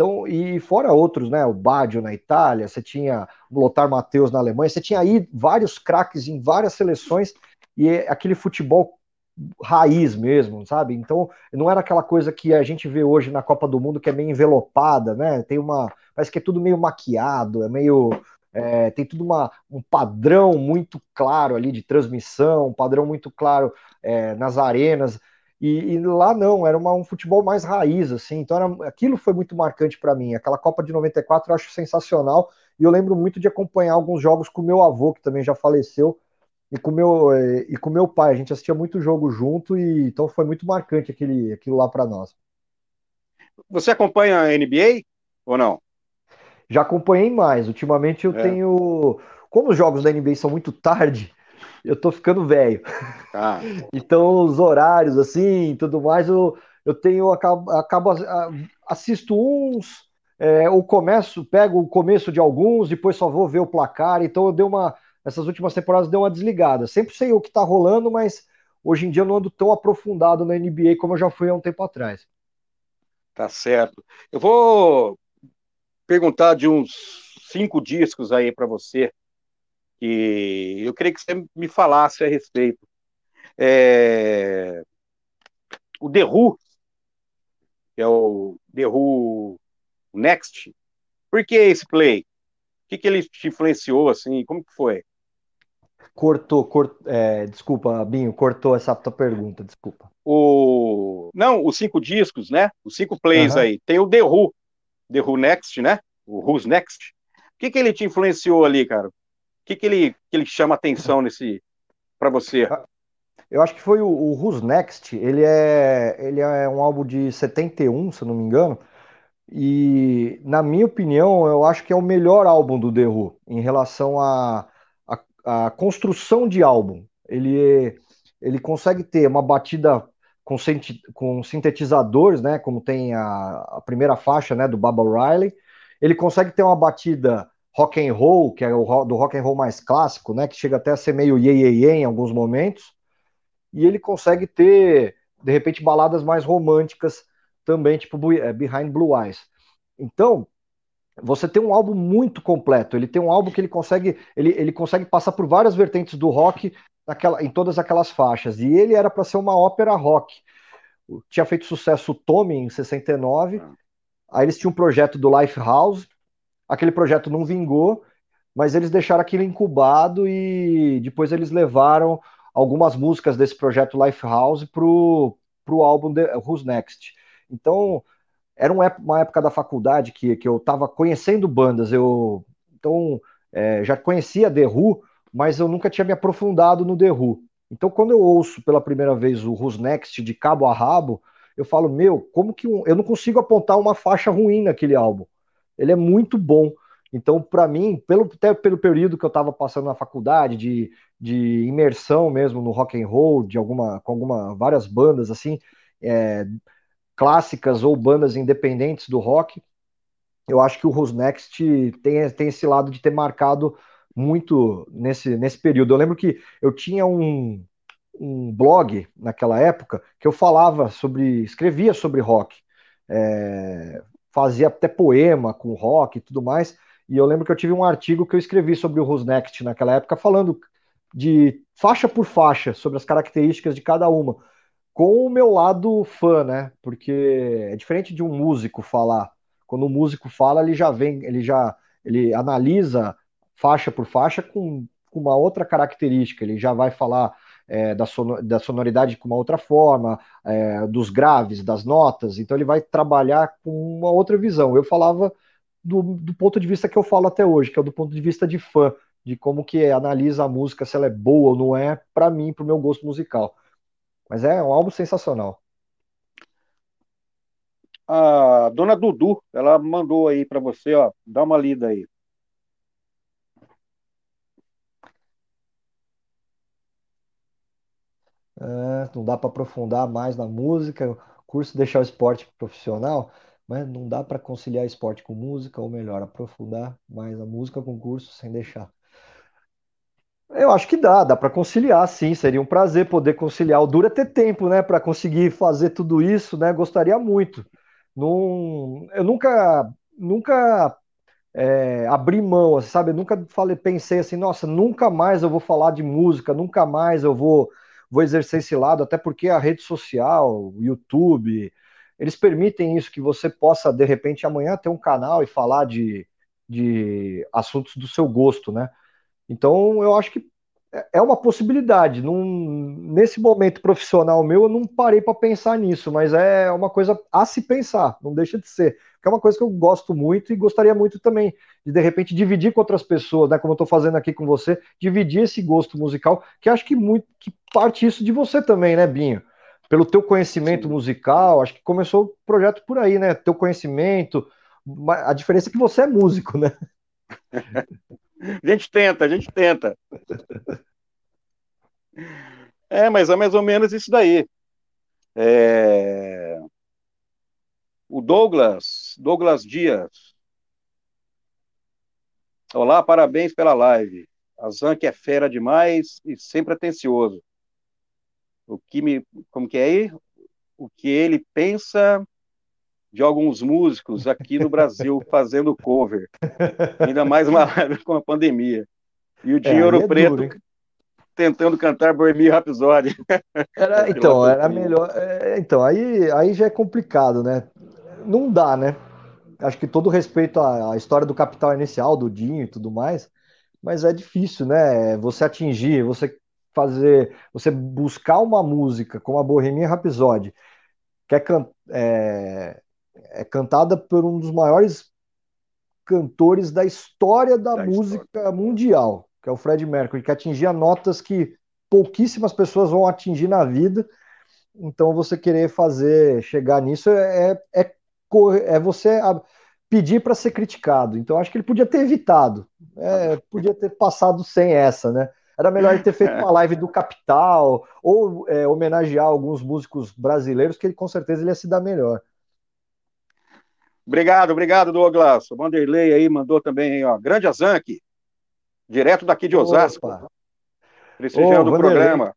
então, e fora outros, né? O Baggio na Itália, você tinha o Lothar Matheus na Alemanha, você tinha aí vários craques em várias seleções e é aquele futebol raiz mesmo, sabe? Então, não era aquela coisa que a gente vê hoje na Copa do Mundo que é meio envelopada, né? Tem uma. Parece que é tudo meio maquiado, é meio. É, tem tudo uma, um padrão muito claro ali de transmissão, um padrão muito claro é, nas arenas. E, e, lá não, era uma, um futebol mais raiz, assim. Então era, aquilo foi muito marcante para mim. Aquela Copa de 94 eu acho sensacional. E eu lembro muito de acompanhar alguns jogos com meu avô, que também já faleceu, e com meu eh, e com meu pai. A gente assistia muito jogo junto e então foi muito marcante aquele, aquilo lá para nós. Você acompanha a NBA ou não? Já acompanhei mais. Ultimamente eu é. tenho. Como os jogos da NBA são muito tarde, eu tô ficando velho. Ah. então, os horários, assim, tudo mais, eu, eu tenho, acabo, acabo assisto uns, é, ou começo, pego o começo de alguns, depois só vou ver o placar. Então, eu dei uma, essas últimas temporadas deu uma desligada. Sempre sei o que tá rolando, mas hoje em dia eu não ando tão aprofundado na NBA como eu já fui há um tempo atrás. Tá certo. Eu vou perguntar de uns cinco discos aí para você que eu queria que você me falasse a respeito. É... O The Who, que é o The Who Next, por que esse play? O que, que ele te influenciou, assim, como que foi? Cortou, cort... É, desculpa, Binho, cortou essa tua pergunta, desculpa. O... Não, os cinco discos, né? Os cinco plays uhum. aí. Tem o The Who, The Who Next, né? O Who's Next. O que, que ele te influenciou ali, cara? que, que, ele, que ele chama atenção nesse para você? Eu acho que foi o, o Who's Next. Ele é, ele é um álbum de 71, se eu não me engano. E, na minha opinião, eu acho que é o melhor álbum do The Who em relação à a, a, a, construção de álbum. Ele, ele consegue ter uma batida com, com sintetizadores, né, como tem a, a primeira faixa né, do Baba Riley. Ele consegue ter uma batida rock and roll, que é o do rock and roll mais clássico, né, que chega até a ser meio ye, ye, em alguns momentos, e ele consegue ter, de repente, baladas mais românticas também, tipo é, Behind Blue Eyes. Então, você tem um álbum muito completo. Ele tem um álbum que ele consegue, ele, ele consegue passar por várias vertentes do rock naquela, em todas aquelas faixas. E ele era para ser uma ópera rock. Tinha feito sucesso o Tommy em 69. Aí eles tinham um projeto do Lifehouse, aquele projeto não vingou, mas eles deixaram aquilo incubado e depois eles levaram algumas músicas desse projeto Lifehouse pro, pro álbum The, Who's Next. Então, era uma época da faculdade que, que eu estava conhecendo bandas, eu então é, já conhecia The Who, mas eu nunca tinha me aprofundado no The Who. Então, quando eu ouço pela primeira vez o Who's Next de cabo a rabo, eu falo, meu, como que um... eu não consigo apontar uma faixa ruim naquele álbum ele é muito bom. Então, para mim, pelo, até pelo período que eu estava passando na faculdade, de, de imersão mesmo no rock and roll, de alguma, com alguma, várias bandas assim, é, clássicas ou bandas independentes do rock, eu acho que o Who's Next tem, tem esse lado de ter marcado muito nesse, nesse período. Eu lembro que eu tinha um, um blog naquela época que eu falava sobre, escrevia sobre rock. É, fazia até poema com rock e tudo mais. E eu lembro que eu tive um artigo que eu escrevi sobre o Who's Next naquela época, falando de faixa por faixa, sobre as características de cada uma, com o meu lado fã, né? Porque é diferente de um músico falar. Quando o músico fala, ele já vem, ele já ele analisa faixa por faixa com, com uma outra característica. Ele já vai falar é, da, sonor, da, sonoridade com uma outra forma, é, dos graves, das notas, então ele vai trabalhar com uma outra visão. Eu falava do, do, ponto de vista que eu falo até hoje, que é do ponto de vista de fã, de como que analisa a música, se ela é boa ou não é, para mim, para o meu gosto musical. Mas é um álbum sensacional. A dona Dudu, ela mandou aí para você, ó, dá uma lida aí. É, não dá para aprofundar mais na música, curso deixar o esporte profissional, mas não dá para conciliar esporte com música, ou melhor, aprofundar mais a música com curso sem deixar. Eu acho que dá, dá para conciliar, sim. Seria um prazer poder conciliar. O duro é ter tempo, né, para conseguir fazer tudo isso, né? Gostaria muito. Não, eu nunca, nunca é, abri mão, assim, sabe? Eu nunca falei, pensei assim, nossa, nunca mais eu vou falar de música, nunca mais eu vou vou exercer esse lado, até porque a rede social, o YouTube, eles permitem isso, que você possa, de repente, amanhã ter um canal e falar de, de assuntos do seu gosto, né? Então, eu acho que é, é uma possibilidade. Num, nesse momento profissional meu, eu não parei para pensar nisso, mas é uma coisa a se pensar, não deixa de ser. Que é uma coisa que eu gosto muito e gostaria muito também de, de repente, dividir com outras pessoas, né? Como eu estou fazendo aqui com você, dividir esse gosto musical, que acho que muito que parte isso de você também, né, Binho? Pelo teu conhecimento Sim. musical, acho que começou o projeto por aí, né? Teu conhecimento, a diferença é que você é músico, né? A gente tenta, a gente tenta. É, mas é mais ou menos isso daí. É... O Douglas, Douglas Dias. Olá, parabéns pela live. A Zank é fera demais e sempre atencioso. O que me, como que é aí? O que ele pensa de alguns músicos aqui no Brasil fazendo cover. Ainda mais live com a pandemia. E o Dinheiro é, é Preto duro, tentando cantar Bohemian Rhapsody. Era, então, era melhor. É, então, aí, aí já é complicado, né? Não dá, né? Acho que todo respeito à, à história do capital inicial, do Dinho e tudo mais, mas é difícil, né? Você atingir, você fazer, você buscar uma música como a Bohemian Rhapsody, que é, é, é cantada por um dos maiores cantores da história da, da música história. mundial, que é o Fred Mercury, que atingia notas que pouquíssimas pessoas vão atingir na vida. Então, você querer fazer, chegar nisso, é, é, é, é você pedir para ser criticado. Então, acho que ele podia ter evitado, é, podia ter passado sem essa, né? Era melhor ele ter feito uma live do Capital ou é, homenagear alguns músicos brasileiros, que ele com certeza ele ia se dar melhor. Obrigado, obrigado, Douglas. O Vanderlei aí mandou também, ó, grande Azanque, direto daqui de Osasco. Opa. Prestigiando o programa.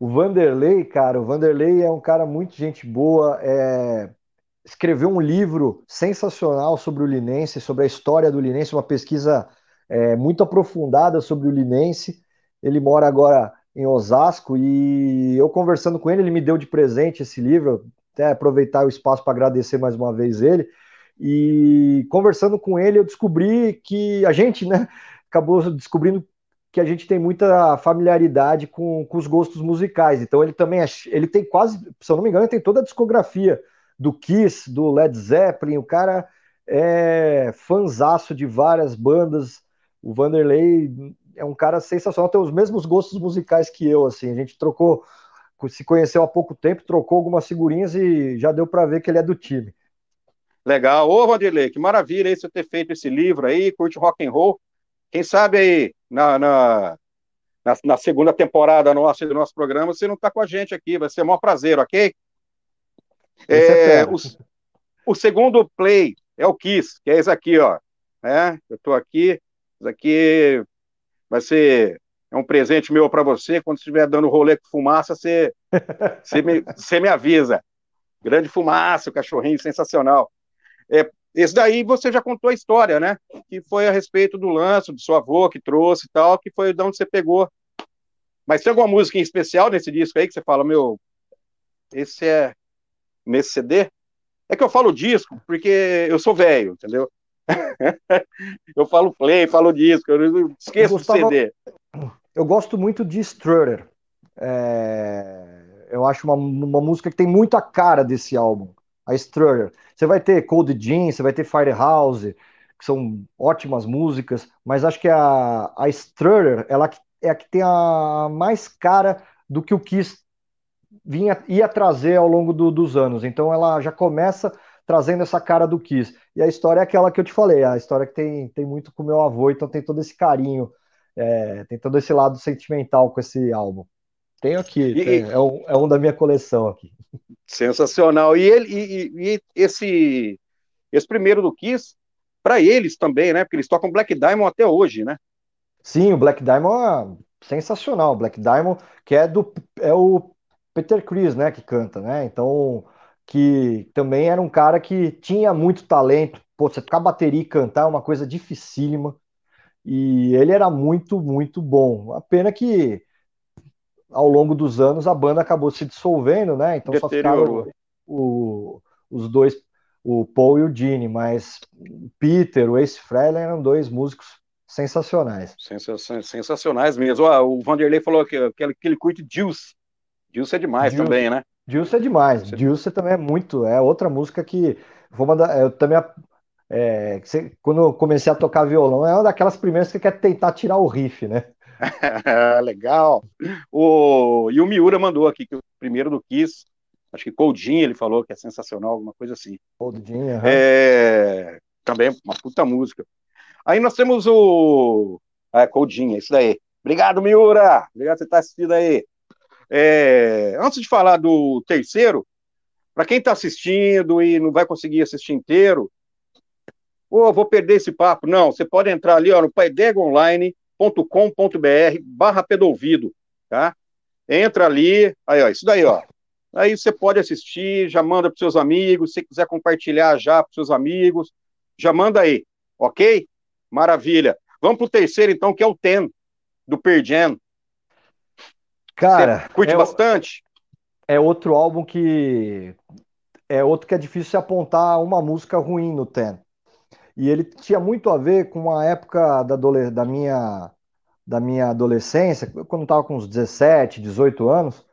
O Vanderlei, cara, o Vanderlei é um cara muito gente boa, é... escreveu um livro sensacional sobre o Linense, sobre a história do Linense, uma pesquisa é, muito aprofundada sobre o Linense. Ele mora agora em Osasco e eu conversando com ele, ele me deu de presente esse livro, até aproveitar o espaço para agradecer mais uma vez ele. E conversando com ele, eu descobri que a gente, né, acabou descobrindo que a gente tem muita familiaridade com, com os gostos musicais. Então ele também é, ele tem quase, se eu não me engano, ele tem toda a discografia do Kiss, do Led Zeppelin. O cara é fanzaço de várias bandas. O Vanderlei é um cara sensacional, tem os mesmos gostos musicais que eu, assim. A gente trocou, se conheceu há pouco tempo, trocou algumas figurinhas e já deu para ver que ele é do time. Legal. Ô, Vanderlei, que maravilha aí você ter feito esse livro aí, curte rock and roll. Quem sabe aí, na, na, na, na segunda temporada nossa do nosso programa, você não está com a gente aqui, vai ser um maior prazer, ok? É, o, o, segundo play é o Kiss, que é esse aqui, ó. Né? Eu estou aqui, isso aqui vai ser é um presente meu para você. Quando estiver dando rolê com fumaça, você, você, me, você me avisa. Grande fumaça, o cachorrinho sensacional. É, esse daí você já contou a história, né? Que foi a respeito do lance, do seu avô que trouxe e tal, que foi de onde você pegou. Mas tem alguma música em especial nesse disco aí que você fala, meu, esse é nesse CD? É que eu falo disco porque eu sou velho, entendeu? eu falo play, falo disco, eu esqueço gostava... do CD. Eu gosto muito de Strutter. é, eu acho uma, uma música que tem muita cara desse álbum, a Strutter. Você vai ter Cold Jean, você vai ter Firehouse, que são ótimas músicas, mas acho que a, a Strutter, ela é a que tem a mais cara do que o Kiss vinha, ia trazer ao longo do, dos anos. Então ela já começa trazendo essa cara do Kiss. E a história é aquela que eu te falei, a história que tem, tem muito com meu avô, então tem todo esse carinho, é, tem todo esse lado sentimental com esse álbum. Tenho aqui, e, é, um, é um da minha coleção aqui. Sensacional. E ele e, e esse esse primeiro do Kiss, para eles também, né? Porque eles tocam Black Diamond até hoje, né? Sim, o Black Diamond é sensacional. Black Diamond, que é do é o Peter Chris, né, que canta, né? Então, que também era um cara que tinha muito talento. Pô, você tocar bateria e cantar é uma coisa dificílima. E ele era muito, muito bom. A pena que ao longo dos anos a banda acabou se dissolvendo, né? Então só ficaram o, os dois, o Paul e o Gene, mas o Peter, o Ace Frehley eram dois músicos sensacionais. Sensacionais mesmo. Ah, o Vanderlei falou que, que, ele, que ele curte Juice. Juice é demais Juice. também, né? Juice é demais. Você... Juice também é muito. É outra música que vou mandar. Eu também é, quando eu comecei a tocar violão, é uma daquelas primeiras que quer tentar tirar o riff, né? Legal. O, e o Miura mandou aqui que o primeiro do Kiss, acho que Coldinho ele falou que é sensacional, alguma coisa assim. Coldinho, uhum. é, também uma puta música. Aí nós temos o. Ah, Coldinho, é isso daí. Obrigado, Miura. Obrigado por você estar assistindo aí. É, antes de falar do terceiro, para quem está assistindo e não vai conseguir assistir inteiro, oh, vou perder esse papo. Não, você pode entrar ali ó, no paidegaonline.com.br barra pedouvido, tá? Entra ali, aí ó, isso daí, ó. Aí você pode assistir, já manda para seus amigos, se quiser compartilhar já para seus amigos, já manda aí, ok? Maravilha. Vamos para o terceiro, então, que é o Ten, do Perdian. Cara, Você curte é, bastante? É outro álbum que é outro que é difícil apontar uma música ruim no Ten. E ele tinha muito a ver com a época da, da minha da minha adolescência, quando estava com uns 17, 18 anos,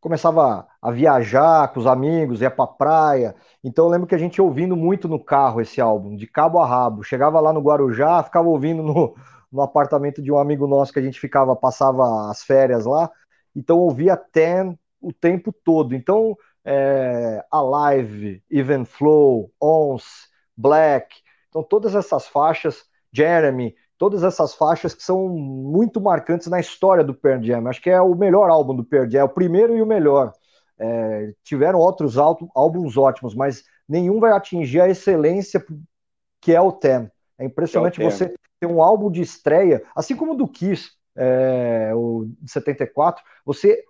começava a viajar com os amigos, ia pra praia. Então eu lembro que a gente ouvindo muito no carro esse álbum, de cabo a rabo. Chegava lá no Guarujá, ficava ouvindo no, no apartamento de um amigo nosso que a gente ficava, passava as férias lá. Então ouvia Ten o tempo todo. Então, é, Alive, Even Flow, Ons, Black, então todas essas faixas, Jeremy, todas essas faixas que são muito marcantes na história do Pearl Jam. Acho que é o melhor álbum do Pearl Jam, é o primeiro e o melhor. É, tiveram outros álbuns ótimos, mas nenhum vai atingir a excelência que é o Ten. É impressionante é você ter um álbum de estreia, assim como o do Kiss, é, o de 74, você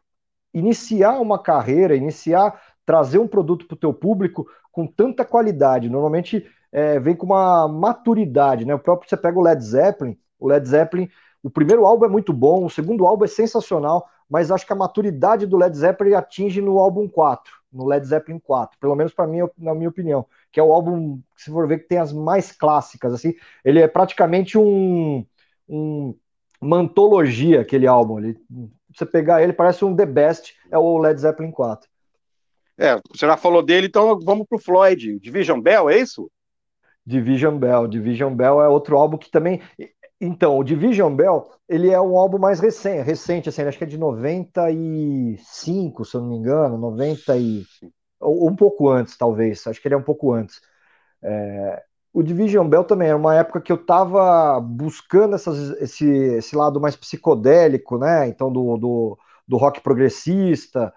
iniciar uma carreira, iniciar, trazer um produto para o teu público com tanta qualidade. Normalmente é, vem com uma maturidade, né? O próprio você pega o Led Zeppelin, o Led Zeppelin, o primeiro álbum é muito bom, o segundo álbum é sensacional, mas acho que a maturidade do Led Zeppelin atinge no álbum 4, no Led Zeppelin 4, pelo menos para mim, na minha opinião, que é o álbum, se for ver, que tem as mais clássicas, assim, ele é praticamente um, um uma antologia, aquele álbum. Ele, você pegar ele, parece um The Best, é o Led Zeppelin 4. É, você já falou dele, então vamos pro Floyd. Division Bell, é isso? Division Bell. Division Bell é outro álbum que também. Então, o Division Bell, ele é um álbum mais recente, recente assim, acho que é de 95, se eu não me engano, 90 e. Ou um pouco antes, talvez. Acho que ele é um pouco antes. É, o Division Bell também era uma época que eu estava buscando essas, esse, esse lado mais psicodélico, né? Então, do, do, do rock progressista,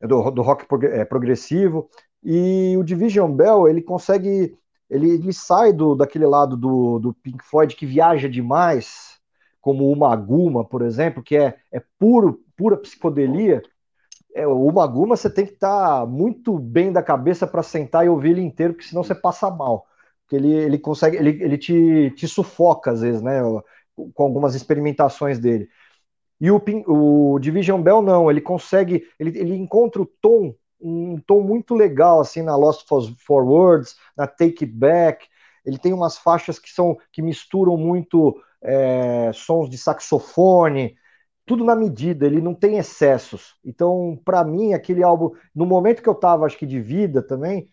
do, do rock é, progressivo. E o Division Bell, ele consegue. Ele, ele sai do, daquele lado do, do Pink Floyd que viaja demais, como o Maguma, por exemplo, que é, é puro, pura psicodelia. É, o Maguma você tem que estar tá muito bem da cabeça para sentar e ouvir ele inteiro, porque senão você passa mal que ele, ele consegue, ele, ele te, te sufoca às vezes, né, com algumas experimentações dele. E o, o Division Bell não, ele consegue, ele, ele encontra o tom, um tom muito legal assim na Lost for Words, na Take It Back. Ele tem umas faixas que são que misturam muito é, sons de saxofone tudo na medida, ele não tem excessos. Então, para mim, aquele álbum, no momento que eu tava, acho que de vida também,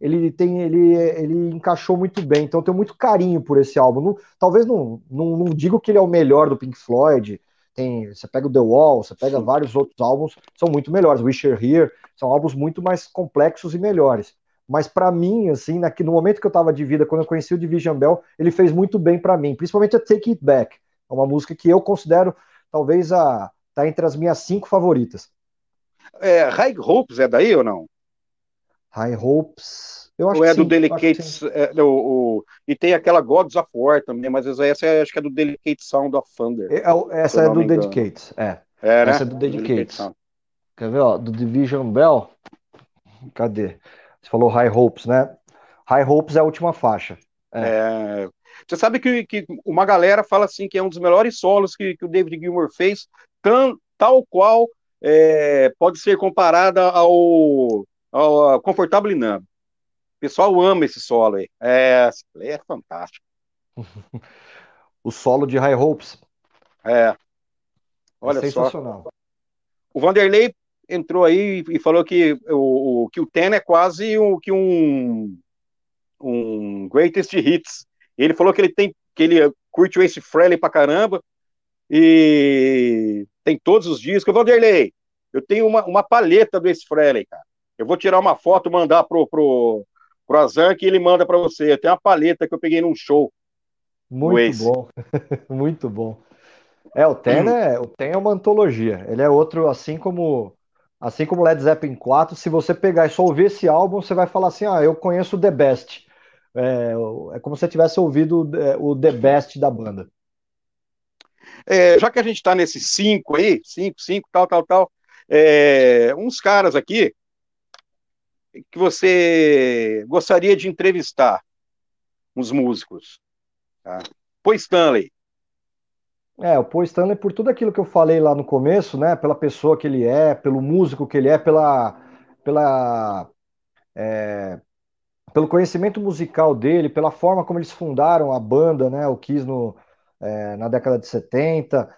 ele tem ele, ele encaixou muito bem. Então, eu tenho muito carinho por esse álbum. Não, talvez não, não, não digo que ele é o melhor do Pink Floyd. Tem, você pega o The Wall, você pega Sim. vários outros álbuns, são muito melhores. Wish You're Here, são álbuns muito mais complexos e melhores. Mas para mim, assim, na, no momento que eu tava de vida, quando eu conheci o Division Bell, ele fez muito bem para mim, principalmente a Take It Back. É uma música que eu considero talvez a tá entre as minhas cinco favoritas. É, High Hopes é daí ou não? High Hopes. Eu acho ou é do Delicate. É, o, o, e tem aquela Gods of War também, mas essa é, acho que é do Delicate Sound of Thunder. É, é essa é do Dedicates, é. é né? Essa é do Dedicates. Quer ver, ó? Do Division Bell. Cadê? Você falou High Hopes, né? High Hopes é a última faixa. É. é. Você sabe que, que uma galera fala assim que é um dos melhores solos que, que o David Gilmour fez, tal qual é, pode ser comparada ao, ao Comfortable Numb. O pessoal ama esse solo aí. É, é fantástico. o solo de High Hopes. É. Olha é sensacional. só. O Vanderlei entrou aí e falou que o, que o Ten é quase o, que um, um greatest hits. Ele falou que ele tem que ele curte o Ace Frehley pra caramba e tem todos os discos. Vanderlei, eu tenho uma, uma paleta do Ace Frehley, cara. Eu vou tirar uma foto, mandar pro, pro, Azan que ele manda para você. Tem uma paleta que eu peguei num show. Muito bom, muito bom. É, o Ten é, o Ten é uma antologia. Ele é outro, assim como assim como Led Zeppelin 4. Se você pegar e só ouvir esse álbum, você vai falar assim: ah, eu conheço The Best. É, é como se você tivesse ouvido é, o The Best da banda. É, já que a gente está nesses cinco aí, cinco, cinco, tal, tal, tal, é, uns caras aqui que você gostaria de entrevistar, uns músicos. Tá? Stanley. É, o Paul Stanley, por tudo aquilo que eu falei lá no começo, né, pela pessoa que ele é, pelo músico que ele é, pela, pela é, pelo conhecimento musical dele, pela forma como eles fundaram a banda, né, o Kiss no, é, na década de 70,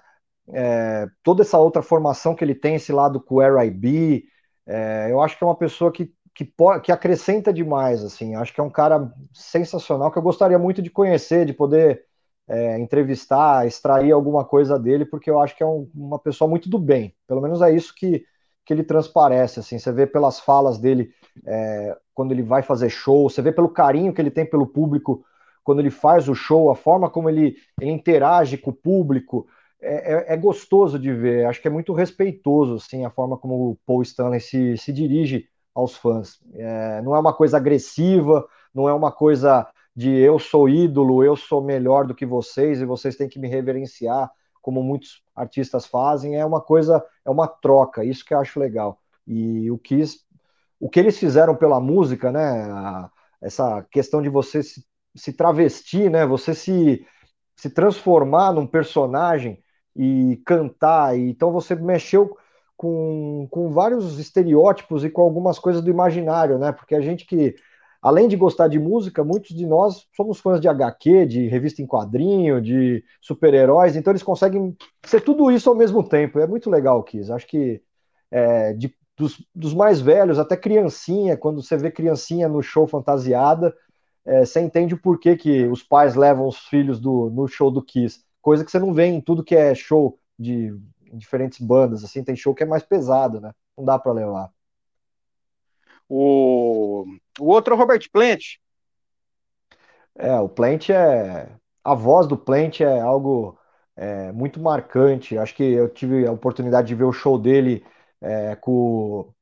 é, toda essa outra formação que ele tem, esse lado com o R.I.B., é, eu acho que é uma pessoa que, que, que acrescenta demais, assim, acho que é um cara sensacional, que eu gostaria muito de conhecer, de poder é, entrevistar, extrair alguma coisa dele, porque eu acho que é um, uma pessoa muito do bem, pelo menos é isso que, que ele transparece, assim, você vê pelas falas dele, é, quando ele vai fazer show, você vê pelo carinho que ele tem pelo público quando ele faz o show, a forma como ele, ele interage com o público, é, é, é, gostoso de ver. Acho que é muito respeitoso, assim, a forma como o Paul Stanley se, se dirige aos fãs. É, não é uma coisa agressiva, não é uma coisa de eu sou ídolo, eu sou melhor do que vocês e vocês têm que me reverenciar, como muitos artistas fazem. É uma coisa, é uma troca. Isso que eu acho legal. E o Kiss o que eles fizeram pela música, né? Essa questão de você se, se travestir, né? Você se, se transformar num personagem e cantar. E, então você mexeu com, com vários estereótipos e com algumas coisas do imaginário, né? Porque a gente que, além de gostar de música, muitos de nós somos fãs de HQ, de revista em quadrinho, de super-heróis, então eles conseguem ser tudo isso ao mesmo tempo. É muito legal, Kiss. Acho que é, de dos, dos, mais velhos, até criancinha, quando você vê criancinha no show fantasiada, é, você entende o porquê que os pais levam os filhos do, no show do Kiss. Coisa que você não vê em tudo que é show de diferentes bandas, assim, tem show que é mais pesado, né? Não dá para levar. O, o outro é o Robert Plant. É, o Plant é. A voz do Plant é algo é, muito marcante. Acho que eu tive a oportunidade de ver o show dele é, com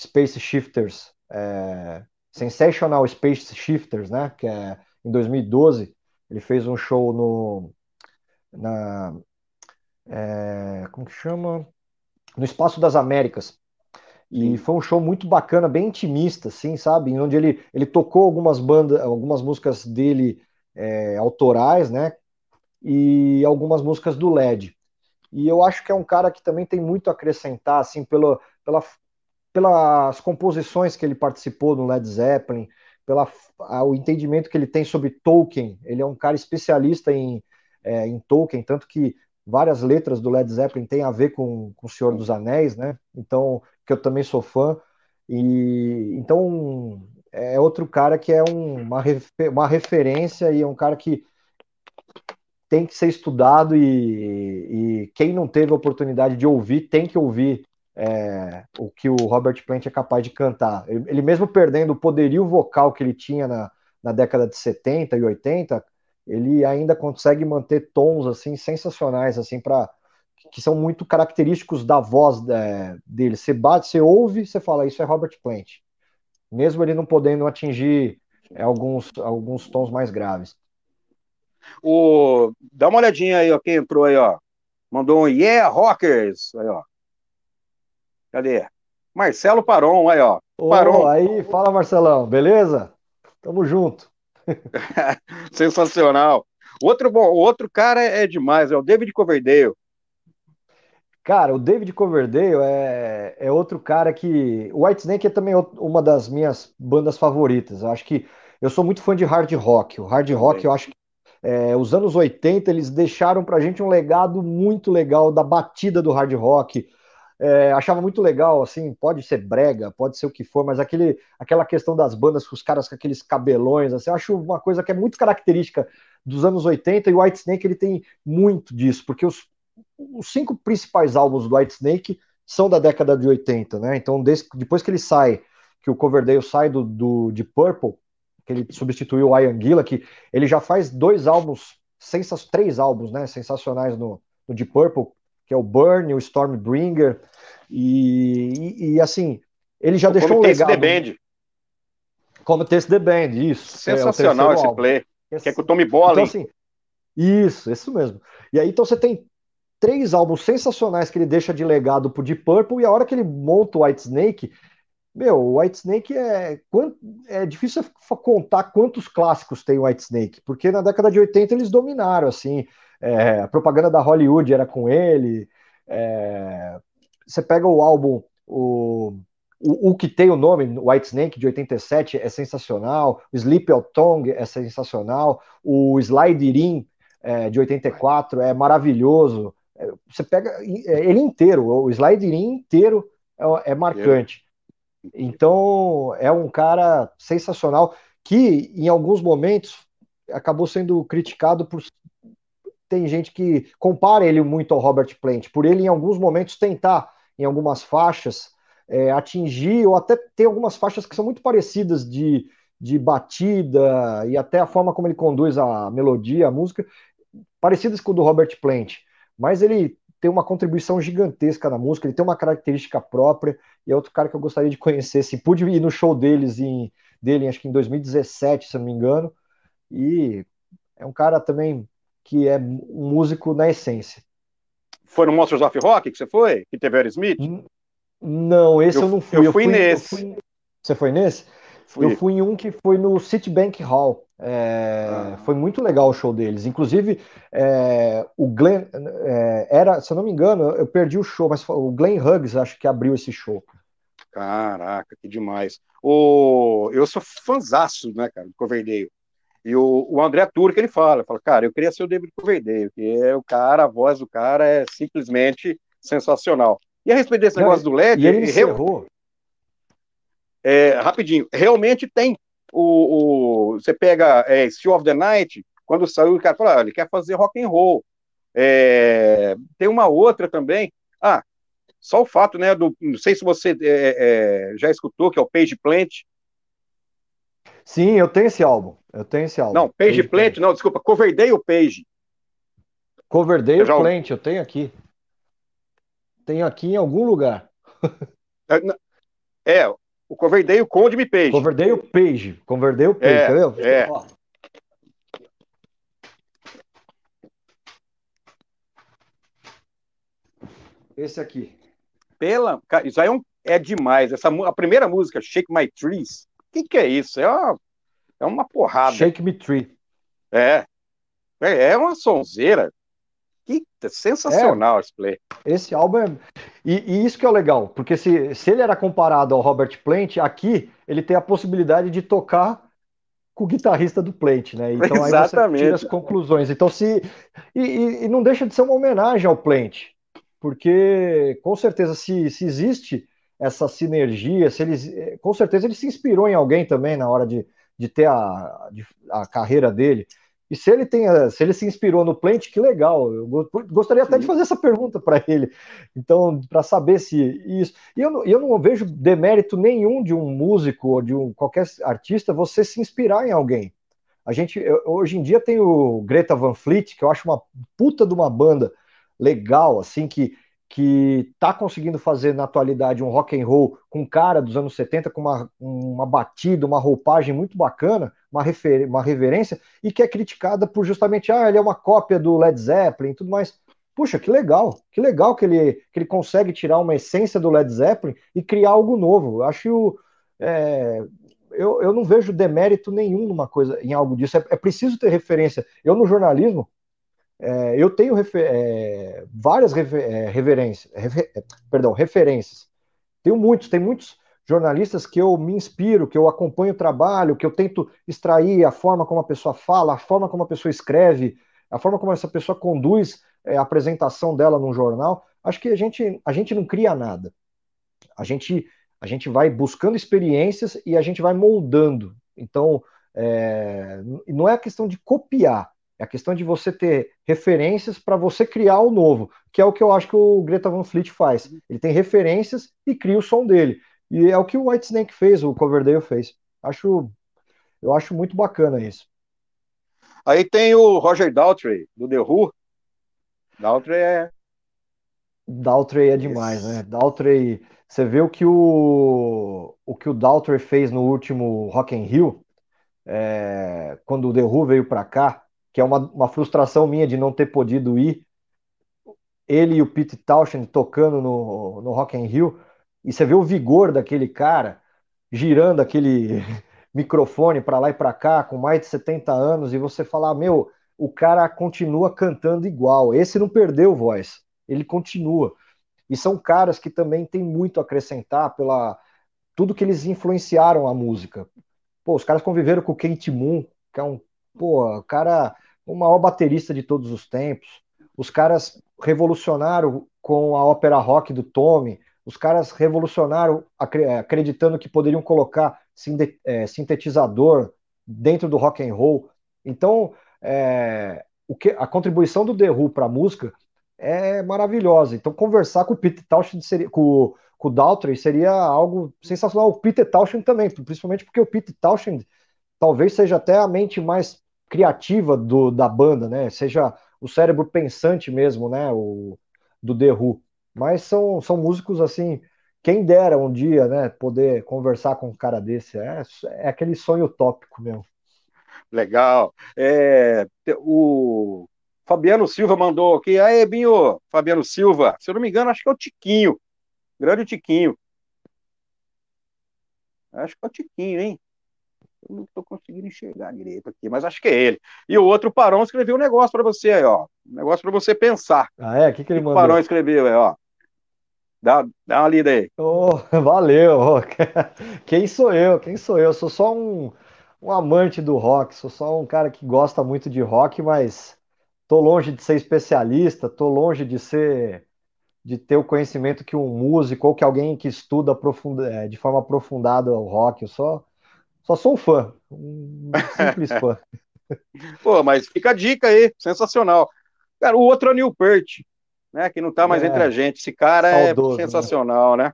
Space Shifters, é, Sensational Space Shifters, né? Que é em 2012 ele fez um show no na é, como que chama no Espaço das Américas e foi um show muito bacana, bem intimista, assim, sabe? Onde ele, ele tocou algumas bandas, algumas músicas dele é, autorais, né? E algumas músicas do LED. E eu acho que é um cara que também tem muito a acrescentar, assim, pelo, pela, pelas composições que ele participou no Led Zeppelin, pela o entendimento que ele tem sobre Tolkien. Ele é um cara especialista em, é, em Tolkien, tanto que várias letras do Led Zeppelin têm a ver com, com o Senhor dos Anéis, né? Então, que eu também sou fã. E então é outro cara que é um, uma, refer, uma referência e é um cara que tem que ser estudado e, e, quem não teve a oportunidade de ouvir tem que ouvir é, o que o Robert Plant é capaz de cantar. Ele mesmo perdendo o poderio vocal que ele tinha na, na década de 70 e 80, ele ainda consegue manter tons assim sensacionais assim para que são muito característicos da voz é, dele. Você bate, você ouve, você fala isso é Robert Plant, mesmo ele não podendo atingir é, alguns alguns tons mais graves. O dá uma olhadinha aí, ó, quem entrou aí, ó. Mandou um Yeah Rockers, aí, ó. Cadê? Marcelo Paron, aí, ó. Paron. Aí, fala Marcelão, beleza? Tamo junto. Sensacional. Outro bom, outro cara é demais, é o David Coverdale. Cara, o David Coverdale é, é outro cara que. O Whitesnake é também uma das minhas bandas favoritas. Eu acho que eu sou muito fã de hard rock. O hard rock, eu acho que é, os anos 80 eles deixaram pra gente um legado muito legal da batida do hard rock, é, achava muito legal, assim, pode ser brega, pode ser o que for, mas aquele, aquela questão das bandas com os caras com aqueles cabelões, assim, eu acho uma coisa que é muito característica dos anos 80 e o Whitesnake ele tem muito disso, porque os, os cinco principais álbuns do Whitesnake são da década de 80, né? Então, desde, depois que ele sai, que o Coverdale sai do, do de Purple, que ele substituiu o Ian Gillan, que ele já faz dois álbuns, três álbuns, né, sensacionais no, no Deep Purple, que é o Burn, o Stormbringer, e, e, e assim, ele já Como deixou um legado. The Band. Como Taste the Band, isso. É Sensacional é esse álbum. play. Esse... Que é com o Tommy Bolin. Então, assim, isso, isso mesmo. E aí, então você tem três álbuns sensacionais que ele deixa de legado pro Deep Purple, e a hora que ele monta o White Snake, meu, o White Snake é, é difícil contar quantos clássicos tem o White Snake, porque na década de 80 eles dominaram, assim, é, a propaganda da Hollywood era com ele. É, você pega o álbum, o, o, o, que tem o nome, White Snake, de 87, é sensacional. O Sleep Out Tongue é sensacional. O Slide In, é, de 84, é maravilhoso. É, você pega é, ele inteiro, o Slide In inteiro é, é marcante. Então, é um cara sensacional que, em alguns momentos, acabou sendo criticado por tem gente que compara ele muito ao Robert Plant, por ele em alguns momentos tentar, em algumas faixas, é, atingir, ou até ter algumas faixas que são muito parecidas de, de batida e até a forma como ele conduz a melodia, a música, parecidas com o do Robert Plant. Mas ele tem uma contribuição gigantesca na música, ele tem uma característica própria, e é outro cara que eu gostaria de conhecer. Assim, pude ir no show deles em, dele, acho que em 2017, se não me engano, e é um cara também que é um músico na essência. Foi no Monsters of Rock que você foi? Que teve Aerosmith? Não, esse eu, eu não fui. Eu, eu fui, fui, nesse. Fui... Você foi nesse? Fui. Eu fui em um que foi no Citibank Hall. É, ah. Foi muito legal o show deles. Inclusive, é, o Glenn é, era, se eu não me engano, eu perdi o show, mas o Glenn Hughes acho que abriu esse show. Caraca, que demais. O, eu sou fanzaço, né, cara, do Coverdale. E o, o André Turco, ele fala, fala, cara, eu queria ser o David Coverdale, que é o cara, a voz do cara é simplesmente sensacional. E a respeito desse negócio do LED, e ele encerrou. É, rapidinho, realmente tem. O, o você pega é, Steel of the Night, quando saiu, o cara fala, ah, ele quer fazer rock and roll. É, tem uma outra também. Ah, só o fato, né, do, não sei se você é, é já escutou, que é o Page Plant, Sim, eu tenho esse álbum. Eu tenho esse álbum. Não, Page, Page Plant, não, desculpa, Coverdale Page. Coverdale já... Plant, eu tenho aqui. Tenho aqui em algum lugar. é, o Coverdale Conde Me Page. Coverdale Page. Coverdale Page, é, entendeu? É. Esse aqui. Pela, isso aí é, um, é demais. Essa, a primeira música, Shake My Trees, que, que é isso? É uma, é uma porrada. Shake Me Tree. É. É, é uma sonzeira. Que sensacional é, esse play. Esse álbum é... E, e, isso que é o legal, porque se, se ele era comparado ao Robert Plant, aqui ele tem a possibilidade de tocar com o guitarrista do Plant, né? Então Exatamente. aí você tira as conclusões. Então se e, e, e, não deixa de ser uma homenagem ao Plant, porque com certeza se, se existe essa sinergia, se eles, com certeza ele se inspirou em alguém também na hora de, de ter a, de, a carreira dele. E se ele tem, se ele se inspirou no Plant, que legal. Eu gostaria até de fazer essa pergunta para ele. Então, para saber se isso. E eu, eu não vejo demérito nenhum de um músico ou de um qualquer artista você se inspirar em alguém. A gente hoje em dia tem o Greta Van Fleet, que eu acho uma puta de uma banda legal, assim, que que está conseguindo fazer na atualidade um rock and roll com cara dos anos 70, com uma, uma batida, uma roupagem muito bacana, uma, refer, uma reverência, e que é criticada por justamente, ah, ele é uma cópia do Led Zeppelin e tudo mais. Puxa, que legal, que legal que ele, que ele consegue tirar uma essência do Led Zeppelin e criar algo novo. Eu acho. É, eu, eu não vejo demérito nenhum numa coisa, em algo disso. É, é preciso ter referência. Eu, no jornalismo, é, eu tenho refer, é, várias refer, é, reverências, refer, é, perdão, referências. Tenho muitos, tem muitos jornalistas que eu me inspiro, que eu acompanho o trabalho, que eu tento extrair a forma como a pessoa fala, a forma como a pessoa escreve, a forma como essa pessoa conduz é, a apresentação dela num jornal. Acho que a gente, a gente não cria nada. A gente, a gente vai buscando experiências e a gente vai moldando. Então, é, não é a questão de copiar, é a questão de você ter referências para você criar o novo, que é o que eu acho que o Greta Van Fleet faz. Ele tem referências e cria o som dele. E é o que o White Snake fez, o Coverdale fez. Acho, eu acho muito bacana isso. Aí tem o Roger Daltrey, do The Who. Daltrey é. Daltrey é demais, né? Daltrey. Você vê o que o, o que o Daltrey fez no último Rock in Rio, é, quando o The Who veio para cá que é uma, uma frustração minha de não ter podido ir. Ele e o Pete Townshend tocando no, no Rock in Rio, e você vê o vigor daquele cara girando aquele microfone para lá e para cá com mais de 70 anos e você falar, meu, o cara continua cantando igual. Esse não perdeu voz, ele continua. E são caras que também têm muito a acrescentar pela tudo que eles influenciaram a música. Pô, os caras conviveram com o Kate Moon, que é um, pô, cara o maior baterista de todos os tempos. Os caras revolucionaram com a ópera rock do Tommy. Os caras revolucionaram acreditando que poderiam colocar é, sintetizador dentro do rock and roll. Então, é, o que, a contribuição do The Who para a música é maravilhosa. Então, conversar com o Peter Townshend seria, com, com o Daltrey seria algo sensacional. O Peter Townshend também, principalmente porque o Peter Townshend talvez seja até a mente mais criativa do, da banda, né? Seja o cérebro pensante mesmo, né? O, do The Who. Mas são, são músicos assim. Quem dera um dia, né? Poder conversar com um cara desse. É, é aquele sonho utópico mesmo. Legal. É, o Fabiano Silva mandou aqui. Aí, Binho, Fabiano Silva. Se eu não me engano, acho que é o Tiquinho. Grande Tiquinho. Acho que é o Tiquinho, hein? Eu não estou conseguindo enxergar direito aqui, mas acho que é ele. E o outro Parão escreveu um negócio para você aí, ó. Um negócio para você pensar. Ah, é? O que, que ele mandou? O Parão escreveu aí, ó. Dá, dá uma lida aí. Oh, valeu. Quem sou eu? Quem sou eu? Sou só um, um amante do rock, sou só um cara que gosta muito de rock, mas tô longe de ser especialista, tô longe de ser de ter o conhecimento que um músico ou que alguém que estuda é, de forma aprofundada o rock. Eu só só sou um fã, um simples fã. Pô, mas fica a dica aí, sensacional. Cara, o outro é o Neil Peart, né, que não tá mais é, entre a gente. Esse cara é saudoso, é sensacional, né? né?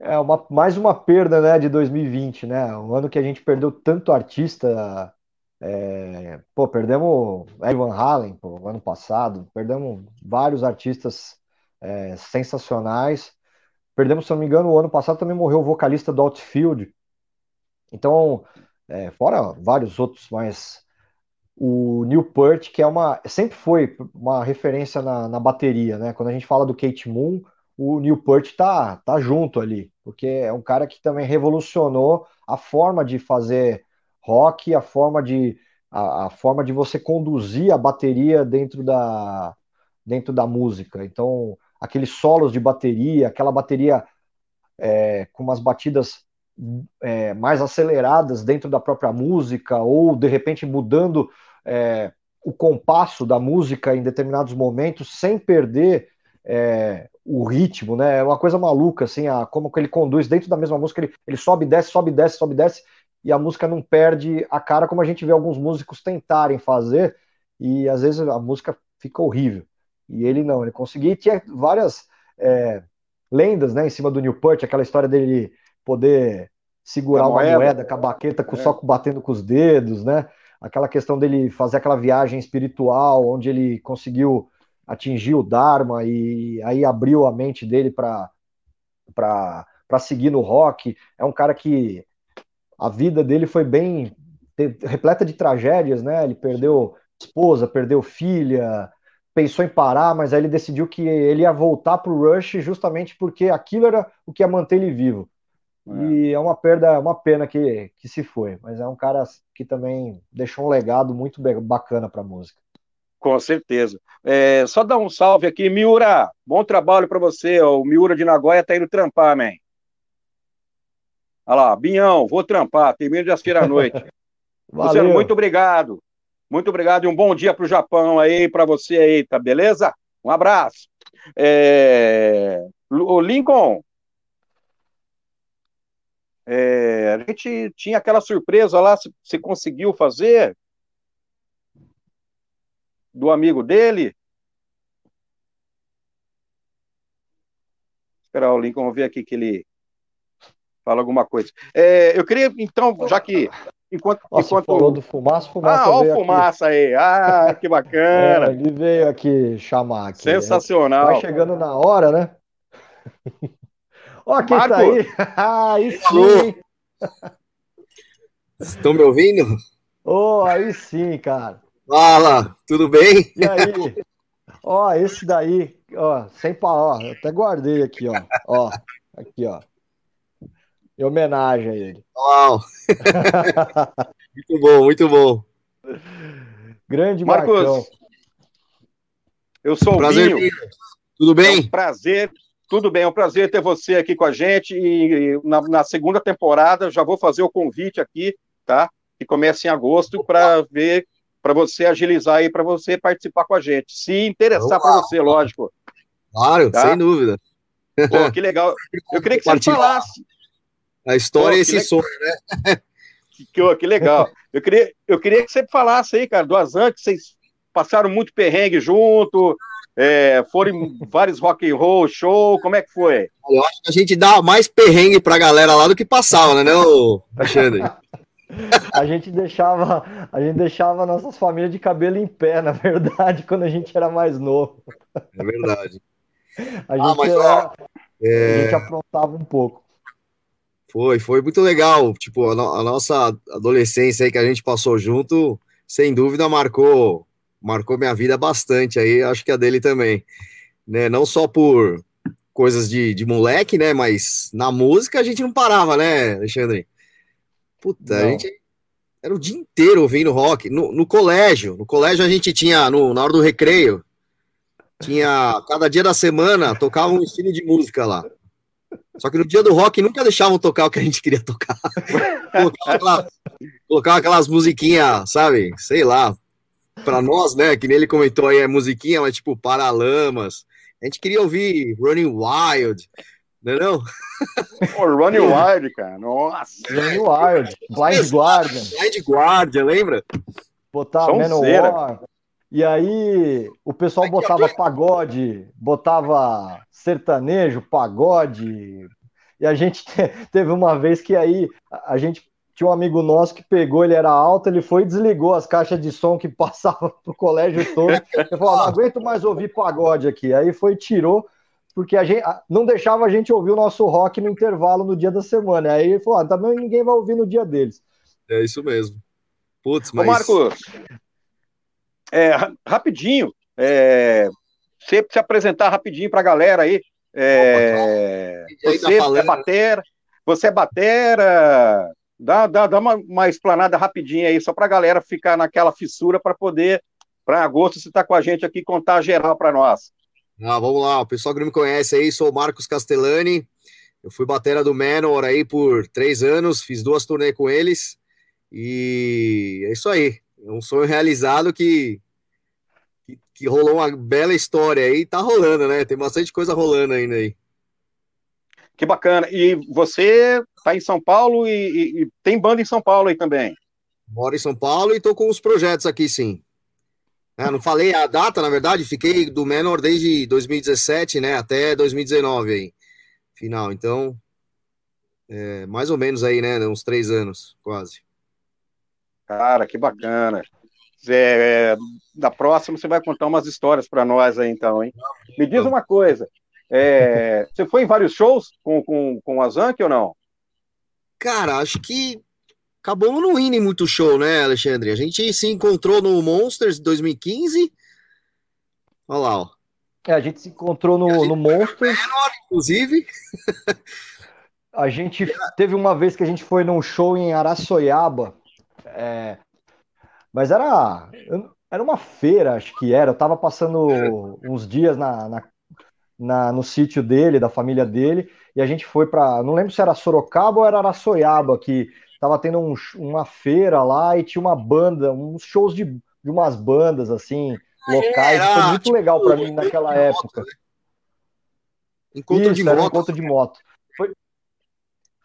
É uma, mais uma perda, né, de 2020, né? Um ano que a gente perdeu tanto artista. É, pô, perdemos Ed Van Halen, pô, ano passado, perdemos vários artistas é, sensacionais. Perdemos, se não me engano, o ano passado também morreu o vocalista do Outfield, então, é, fora vários outros, mas o Newport, que é uma, sempre foi uma referência na, na bateria, né? Quando a gente fala do Kate Moon, o Newport tá, tá junto ali, porque é um cara que também revolucionou a forma de fazer rock, a forma de a, a forma de você conduzir a bateria dentro da dentro da música. Então, aqueles solos de bateria, aquela bateria é, com umas batidas é, mais aceleradas dentro da própria música, ou de repente mudando é, o compasso da música em determinados momentos, sem perder é, o ritmo, né? É uma coisa maluca, assim, a, como que ele conduz dentro da mesma música, ele, ele sobe, desce, sobe, desce, sobe, desce, e a música não perde a cara, como a gente vê alguns músicos tentarem fazer, e às vezes a música fica horrível. E ele não, ele conseguia, e tinha várias é, lendas, né, em cima do Newport, aquela história dele poder segurar uma moeda com a baqueta, com, é. só batendo com os dedos, né? Aquela questão dele fazer aquela viagem espiritual, onde ele conseguiu atingir o Dharma e aí abriu a mente dele para seguir no rock. É um cara que a vida dele foi bem repleta de tragédias, né? Ele perdeu esposa, perdeu filha, pensou em parar, mas aí ele decidiu que ele ia voltar para o Rush justamente porque aquilo era o que ia manter ele vivo. É. E é uma perda, uma pena que, que se foi, mas é um cara que também deixou um legado muito bacana para a música. Com certeza. É, só dar um salve aqui, Miura. Bom trabalho para você. O Miura de Nagoya tá indo trampar, man. Olha lá, Binhão, vou trampar. Termino de assistir à noite. Luciano, muito obrigado. Muito obrigado e um bom dia para o Japão aí, para você aí, tá beleza? Um abraço. É... O Lincoln, é... a gente tinha aquela surpresa lá, você conseguiu fazer? do amigo dele. Esperar o Lincoln ver aqui que ele fala alguma coisa. É, eu queria, então, já que. Enquanto. Nossa, enquanto... falou do fumaça, fumaça. Ah, olha o fumaça aqui. aí. Ah, que bacana. É, ele veio aqui chamar. Aqui, Sensacional. Né? Vai chegando na hora, né? Ó, quem Marco. tá aí. aí sim. Estão me ouvindo? Oh, aí sim, cara. Fala, tudo bem? E aí? Ó, esse daí, ó, sem pau, ó, eu até guardei aqui, ó. Ó, aqui, ó. Em homenagem a ele. Uau! muito bom, muito bom. Grande Marcos. Marcão. Eu sou prazer, o Binho. Tudo bem? É um prazer, tudo bem, é um prazer ter você aqui com a gente e na, na segunda temporada já vou fazer o convite aqui, tá? Que começa em agosto para ver para você agilizar aí, para você participar com a gente. Se interessar para você, lógico. Claro, tá? sem dúvida. Pô, que legal. Eu queria que você falasse. A história Pô, é esse sonho, né? Que, que, legal. Eu queria, eu queria que você falasse aí, cara, do Azan, que vocês passaram muito perrengue junto, é, foram vários rock and roll show, como é que foi? Eu acho que a gente dá mais perrengue pra galera lá do que passava, né, né Alexandre? A gente deixava, a gente deixava nossas famílias de cabelo em pé, na verdade, quando a gente era mais novo. É verdade. A ah, gente, ah, mas, era, é... a gente aprontava um pouco. Foi, foi muito legal. Tipo, a, no, a, nossa adolescência aí que a gente passou junto, sem dúvida marcou, marcou minha vida bastante aí, acho que a dele também. Né? Não só por coisas de, de moleque, né? Mas na música a gente não parava, né, Alexandre? Puta, Não. a gente era o dia inteiro ouvindo rock. No, no, colégio, no colégio a gente tinha, no, na hora do recreio, tinha, cada dia da semana, tocava um estilo de música lá. Só que no dia do rock nunca deixavam tocar o que a gente queria tocar. colocava, aquelas, colocava aquelas musiquinhas, sabe? Sei lá. Pra nós, né? Que nele comentou aí, é musiquinha, mas tipo Paralamas. A gente queria ouvir Running Wild, não é não? Pô, Ronnie Wild, cara. Nossa. Ronnie Wild. Blind Guardian. Blind Guardian, lembra? Botar Manowar. E aí o pessoal botava pagode, botava sertanejo, pagode. E a gente teve uma vez que aí a gente tinha um amigo nosso que pegou, ele era alto, ele foi e desligou as caixas de som que passava pro colégio todo. Ele falou: não aguento mais ouvir pagode aqui. Aí foi, tirou, porque a gente não deixava a gente ouvir o nosso rock no intervalo no dia da semana. Aí ele falou: ah, também ninguém vai ouvir no dia deles. É isso mesmo. Putz, mas. Ô, Marcos, é, rapidinho, é, você se apresentar rapidinho para a galera aí. É, Opa, você tá é batera, você é batera. Dá, dá, dá uma, uma explanada rapidinha aí, só para a galera ficar naquela fissura para poder, para agosto, você tá com a gente aqui contar geral para nós. Ah, vamos lá, o pessoal que não me conhece aí, sou o Marcos Castellani, Eu fui batera do Manor aí por três anos, fiz duas turnês com eles. E é isso aí. É um sonho realizado que, que, que, rolou uma bela história aí. Tá rolando, né? Tem bastante coisa rolando ainda aí. Que bacana. E você tá em São Paulo e, e, e tem banda em São Paulo aí também? Moro em São Paulo e tô com os projetos aqui, sim. É, não falei a data, na verdade, fiquei do Menor desde 2017, né, até 2019 aí, final. Então, é, mais ou menos aí, né, uns três anos, quase. Cara, que bacana. É, da próxima você vai contar umas histórias para nós aí, então, hein? Me diz uma coisa, é, você foi em vários shows com, com, com a Zank ou não? Cara, acho que acabamos não indo em muito show, né, Alexandre? A gente se encontrou no Monsters 2015. Olha lá, ó. É, a gente se encontrou no, no Monsters. Menor, inclusive. a gente teve uma vez que a gente foi num show em Araçoiaba. É, mas era, era uma feira, acho que era. Eu tava passando uns dias na, na, na no sítio dele, da família dele, e a gente foi para. Não lembro se era Sorocaba ou era Araçoiaba, que tava tendo um, uma feira lá e tinha uma banda, uns shows de, de umas bandas assim, locais. Era, foi muito tipo, legal para mim naquela época. Moto, né? Encontro Isso, de moto. encontro de moto.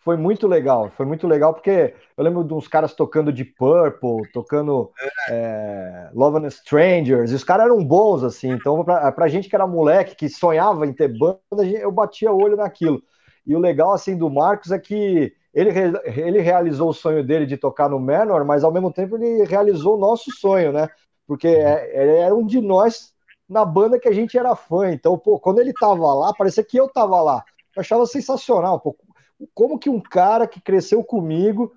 Foi, muito legal, foi muito legal porque eu lembro de uns caras tocando de Purple, tocando é. É, Love and Strangers, e os caras eram bons assim. Então, pra, pra gente que era moleque, que sonhava em ter banda, eu batia olho naquilo. E o legal assim do Marcos é que ele, ele realizou o sonho dele de tocar no Menor, mas ao mesmo tempo ele realizou o nosso sonho, né? Porque é, ele era um de nós na banda que a gente era fã. Então, pô, quando ele tava lá, parecia que eu tava lá. Eu achava sensacional. Pô, como que um cara que cresceu comigo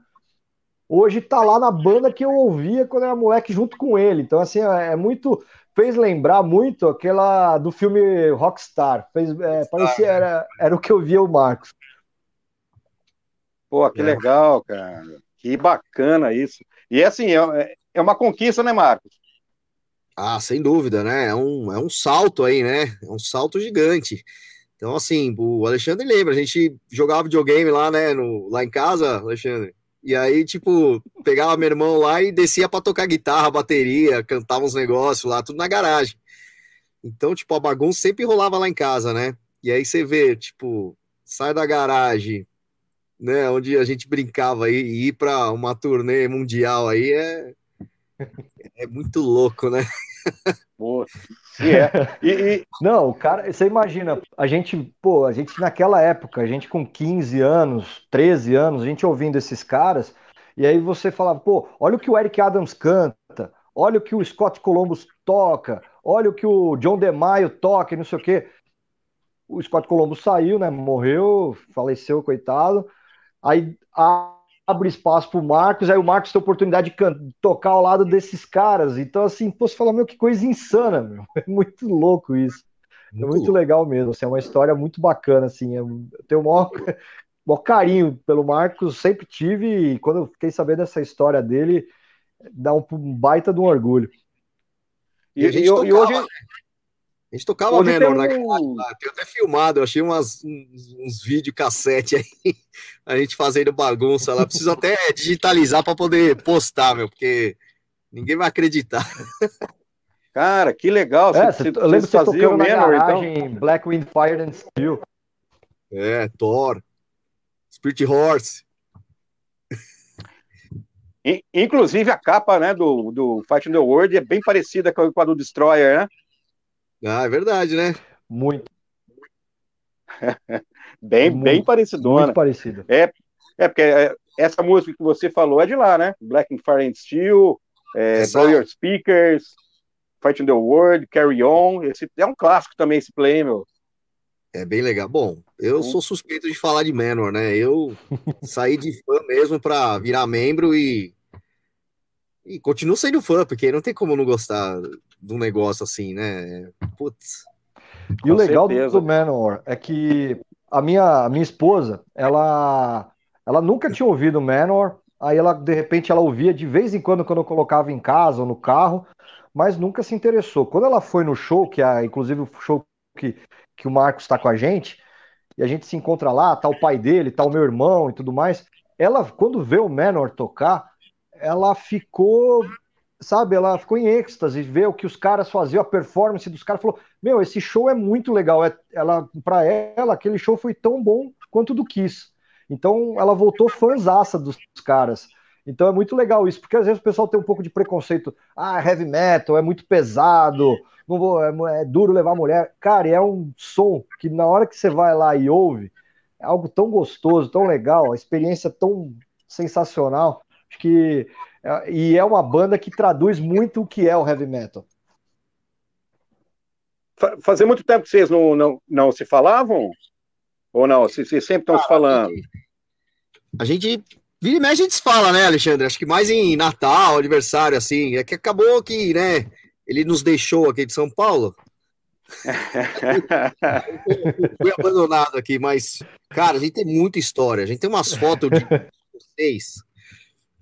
hoje tá lá na banda que eu ouvia quando era moleque junto com ele. Então, assim, é, é muito. Fez lembrar muito aquela do filme Rockstar. Fez, é, parecia era, era o que eu via o Marcos. Pô, que é. legal, cara. Que bacana isso. E assim, é, é uma conquista, né, Marcos? Ah, sem dúvida, né? É um, é um salto aí, né? É um salto gigante. Então, assim, o Alexandre lembra, a gente jogava videogame lá, né, no, lá em casa, Alexandre. E aí, tipo, pegava meu irmão lá e descia para tocar guitarra, bateria, cantava uns negócios lá, tudo na garagem. Então, tipo, a bagunça sempre rolava lá em casa, né? E aí você vê, tipo, sai da garagem, né, onde a gente brincava aí, e ir para uma turnê mundial aí é, é muito louco, né? Pô, é. E, e... Não, cara, você imagina, a gente, pô, a gente naquela época, a gente com 15 anos, 13 anos, a gente ouvindo esses caras, e aí você falava, pô, olha o que o Eric Adams canta, olha o que o Scott Columbus toca, olha o que o John DeMaio toca, e não sei o quê. O Scott Columbus saiu, né? Morreu, faleceu, coitado aí abre espaço para o Marcos, aí o Marcos tem a oportunidade de tocar ao lado desses caras. Então, assim, posso falar, meu, que coisa insana, meu. É muito louco isso. Muito é muito legal mesmo, assim, é uma história muito bacana, assim, eu tenho o maior, maior carinho pelo Marcos, sempre tive, e quando eu fiquei sabendo dessa história dele, dá um, baita de um orgulho. E, e, e hoje, né? A gente tocava Hoje Menor naquela um... Tem até filmado, eu achei umas, uns, uns vídeos cassete aí, a gente fazendo bagunça lá. Preciso até digitalizar para poder postar, meu, porque ninguém vai acreditar. Cara, que legal. É, você, eu lembro que você tocando na Manor, garagem, então? Black Wind Fire and Steel. É, Thor, Spirit Horse. Inclusive a capa né, do, do Fighting the World é bem parecida com a do Destroyer, né? Ah, é verdade, né? Muito. bem, muito, bem parecidona. Muito parecida. É, é porque é, essa música que você falou é de lá, né? Black and Fire and Steel, é, Blow Your Speakers, Fighting the World, Carry On. Esse, é um clássico também esse play, meu. É bem legal. Bom, eu sou suspeito de falar de Manor, né? Eu saí de fã mesmo para virar membro e e continuo sendo fã, porque não tem como não gostar de um negócio assim, né? Putz. E o legal certeza. do Manowar é que a minha, a minha esposa, ela, ela nunca tinha ouvido Manowar, aí ela, de repente, ela ouvia de vez em quando, quando eu colocava em casa ou no carro, mas nunca se interessou. Quando ela foi no show, que é inclusive o show que, que o Marcos está com a gente, e a gente se encontra lá, tá o pai dele, tá o meu irmão e tudo mais. Ela, quando vê o Menor tocar, ela ficou, sabe, ela ficou em êxtase, ver o que os caras faziam, a performance dos caras, falou: Meu, esse show é muito legal. É, ela, para ela, aquele show foi tão bom quanto do Kiss. Então ela voltou fãzaça dos caras. Então é muito legal isso, porque às vezes o pessoal tem um pouco de preconceito. Ah, heavy metal é muito pesado, não vou, é, é duro levar mulher. Cara, é um som que na hora que você vai lá e ouve, é algo tão gostoso, tão legal, a experiência tão sensacional. Acho que é, e é uma banda que traduz muito o que é o heavy metal. Fazia muito tempo que vocês não, não, não se falavam? Ou não? Vocês, sempre estão se falando? A gente Vira e mexe a gente se fala, né, Alexandre? Acho que mais em Natal, aniversário, assim. É que acabou que, né, ele nos deixou aqui de São Paulo. Fui abandonado aqui, mas, cara, a gente tem muita história. A gente tem umas fotos de vocês.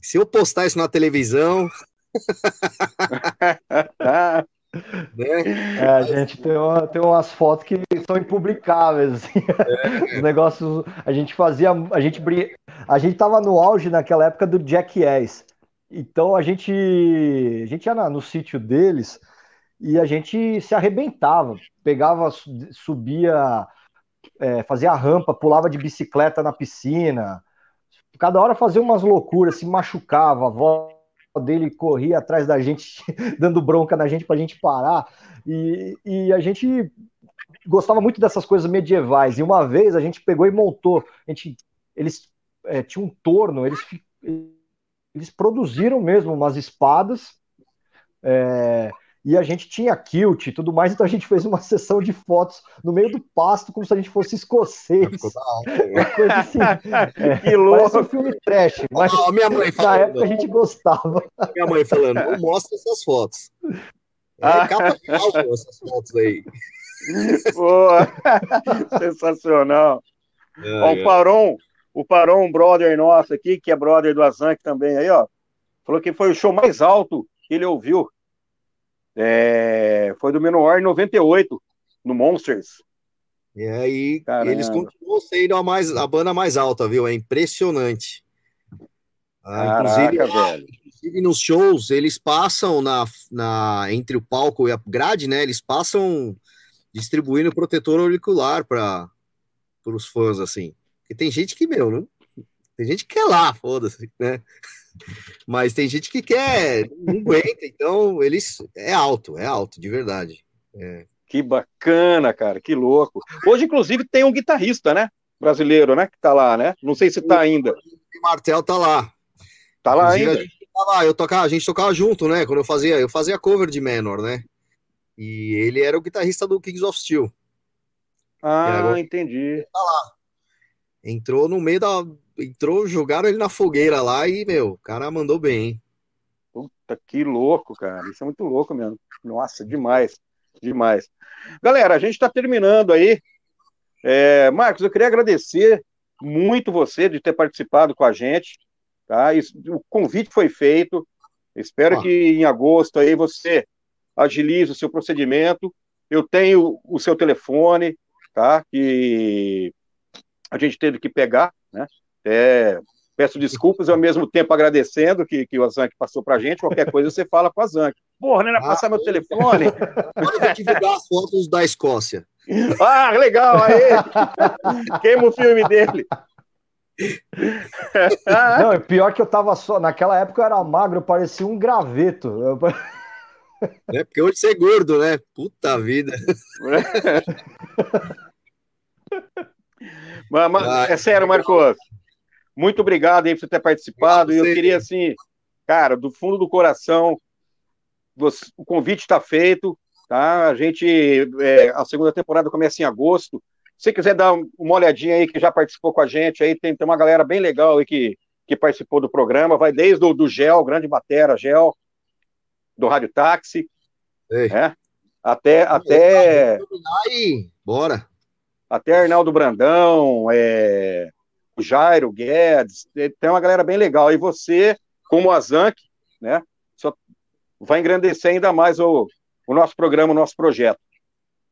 Se eu postar isso na televisão. Né? É, a gente tem, uma, tem umas fotos que são impublicáveis. Assim. É. Os negócios. A gente fazia. A gente, a gente tava no auge naquela época do Jackass. Então a gente, a gente ia no sítio deles e a gente se arrebentava. Pegava, subia, é, fazia a rampa, pulava de bicicleta na piscina. Cada hora fazia umas loucuras, se machucava. A avó dele corria atrás da gente, dando bronca na gente para a gente parar. E, e a gente gostava muito dessas coisas medievais. E uma vez a gente pegou e montou. A gente, eles é, tinham um torno, eles, eles produziram mesmo umas espadas. É, e a gente tinha kilt e tudo mais, então a gente fez uma sessão de fotos no meio do pasto, como se a gente fosse escocês. Uma coisa assim. É, que louco! um filme trash, mas oh, minha mãe falando, na época a gente gostava. Minha mãe falando, não mostra essas fotos. É ah. capa essas fotos aí. Pô, sensacional. ó, o Paron, o Paron, um brother nosso aqui, que é brother do Azank também aí, ó, falou que foi o show mais alto que ele ouviu é, foi do Menor em 98, no Monsters. E aí, Caramba. eles continuam sendo a, mais, a banda mais alta, viu? É impressionante. Ah, Caraca, inclusive, velho. inclusive, nos shows, eles passam na, na, entre o palco e a grade, né? Eles passam distribuindo protetor auricular para os fãs, assim. Porque tem gente que, meu, não, tem gente que quer lá, foda-se, né? Mas tem gente que quer, não aguenta, então eles é alto, é alto, de verdade. É. Que bacana, cara, que louco. Hoje, inclusive, tem um guitarrista, né? Brasileiro, né? Que tá lá, né? Não sei se tá ainda. O Martel tá lá. Tá lá ainda? A gente, tá lá, eu tocava, a gente tocava junto, né? Quando eu fazia, eu fazia cover de Menor, né? E ele era o guitarrista do Kings of Steel. Ah, agora, entendi. Tá lá. Entrou no meio da, entrou, jogaram ele na fogueira lá e, meu, o cara mandou bem, hein? Puta, que louco, cara. Isso é muito louco mesmo. Nossa, demais. Demais. Galera, a gente está terminando aí. É, Marcos, eu queria agradecer muito você de ter participado com a gente. Tá? Isso, o convite foi feito. Espero ah. que em agosto aí você agilize o seu procedimento. Eu tenho o seu telefone, tá? Que a gente teve que pegar, né? É, peço desculpas ao mesmo tempo agradecendo que, que o Azank passou para a gente. Qualquer coisa você fala com o Azank. Porra, nem é ah, passar meu telefone. Agora eu vou divulgar as fotos da Escócia. Ah, legal, aí. Queima o filme dele. Não, é pior que eu tava só. Naquela época eu era magro, eu parecia um graveto. É porque hoje você é gordo, né? Puta vida. Mas, mas, é sério, Marcos. Muito obrigado aí por você ter participado. E eu queria, assim, cara, do fundo do coração, você, o convite está feito, tá? A gente, é, a segunda temporada começa em agosto. Se quiser dar uma olhadinha aí, que já participou com a gente, aí tem, tem uma galera bem legal aí que, que participou do programa, vai desde o do Gel, grande batera, Gel, do Rádio Táxi, né? até, até... Bora! Até Arnaldo Brandão, é, Jairo, Guedes, tem uma galera bem legal. E você, como a Zank, né, só vai engrandecer ainda mais o, o nosso programa, o nosso projeto.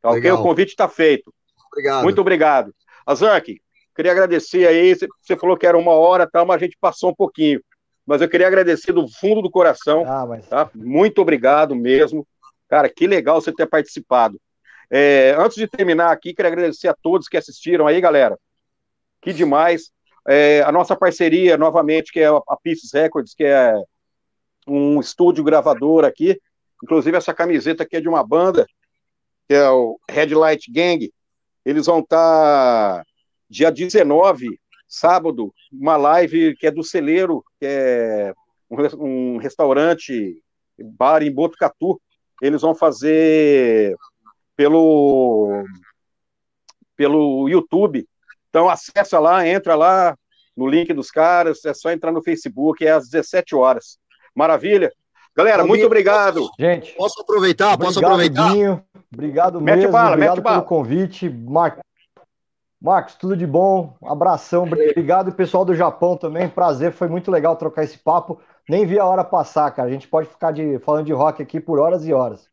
Tá ok? O convite está feito. Obrigado. Muito obrigado. Azank, queria agradecer aí, você falou que era uma hora, tá, mas a gente passou um pouquinho. Mas eu queria agradecer do fundo do coração, ah, mas... tá? Muito obrigado mesmo. Cara, que legal você ter participado. É, antes de terminar aqui, queria agradecer a todos que assistiram aí, galera. Que demais. É, a nossa parceria, novamente, que é a Pieces Records, que é um estúdio gravador aqui. Inclusive, essa camiseta aqui é de uma banda, que é o Red Light Gang. Eles vão estar tá dia 19, sábado, uma live que é do Celeiro, que é um, restaurante, bar em Botucatu. Eles vão fazer pelo, pelo YouTube. Então, acessa lá, entra lá no link dos caras, é só entrar no Facebook, é às 17 horas. Maravilha? Galera, muito obrigado. Gente, posso aproveitar? Posso aproveitar? Dinho. Obrigado mete mesmo, bala, obrigado pelo bala. convite. Mar... Marcos, tudo de bom, abração, obrigado pessoal do Japão também, prazer, foi muito legal trocar esse papo, nem vi a hora passar, cara, a gente pode ficar de, falando de rock aqui por horas e horas.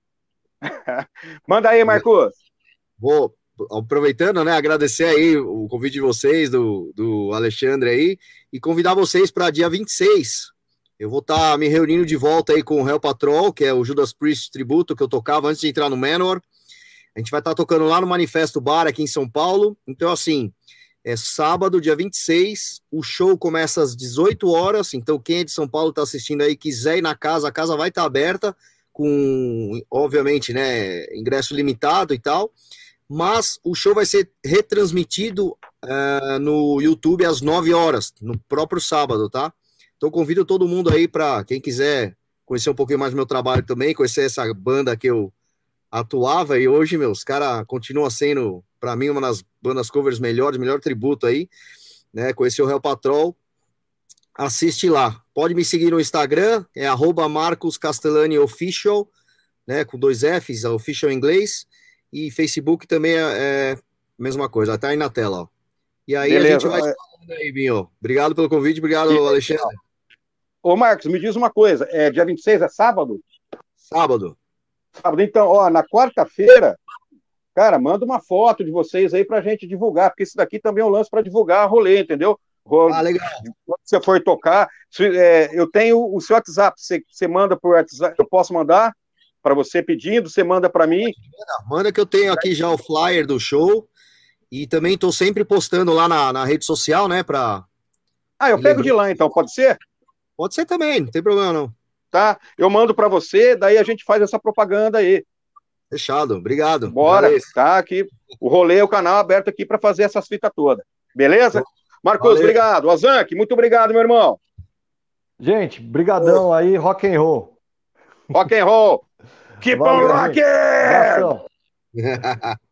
Manda aí, Marcos. Vou, aproveitando, né, agradecer aí o convite de vocês, do, do Alexandre aí, e convidar vocês para dia 26, eu vou estar tá me reunindo de volta aí com o Hell Patrol, que é o Judas Priest tributo que eu tocava antes de entrar no Manor. A gente vai estar tá tocando lá no Manifesto Bar aqui em São Paulo. Então, assim, é sábado, dia 26. O show começa às 18 horas. Então, quem é de São Paulo está assistindo aí, quiser ir na casa, a casa vai estar tá aberta, com, obviamente, né, ingresso limitado e tal. Mas o show vai ser retransmitido uh, no YouTube às 9 horas, no próprio sábado, tá? Então convido todo mundo aí para quem quiser conhecer um pouquinho mais do meu trabalho também, conhecer essa banda que eu atuava e hoje, meus cara continua sendo para mim uma das bandas covers melhores, melhor tributo aí, né? Conhecer o Real Patrol. Assiste lá. Pode me seguir no Instagram, é arroba Marcos Castellani Official, né? Com dois Fs, official em inglês. E Facebook também é, é mesma coisa, tá aí na tela, ó. E aí Beleza. a gente vai aí, Binho. Obrigado pelo convite, obrigado, Alexandre. Ô, Marcos, me diz uma coisa, é dia 26 é sábado? Sábado. Sábado, então, ó, na quarta-feira, cara, manda uma foto de vocês aí pra gente divulgar, porque isso daqui também é um lance para divulgar rolê, entendeu? Ah, legal. Quando você for tocar, se, é, eu tenho o seu WhatsApp, você, você manda por WhatsApp, eu posso mandar para você pedindo, você manda para mim. Manda que eu tenho aqui já o flyer do show e também estou sempre postando lá na, na rede social, né, para Ah, eu pego de lá então, pode ser? Pode ser também, não tem problema não. Tá? Eu mando para você, daí a gente faz essa propaganda aí. Fechado, obrigado. Bora, Beleza. tá aqui. O rolê, o canal aberto aqui para fazer essas fitas todas. Beleza? Marcos, Valeu. obrigado. Azank, muito obrigado, meu irmão. Gente, brigadão aí, rock and roll. Rock and roll. Keep Valeu, on rocking!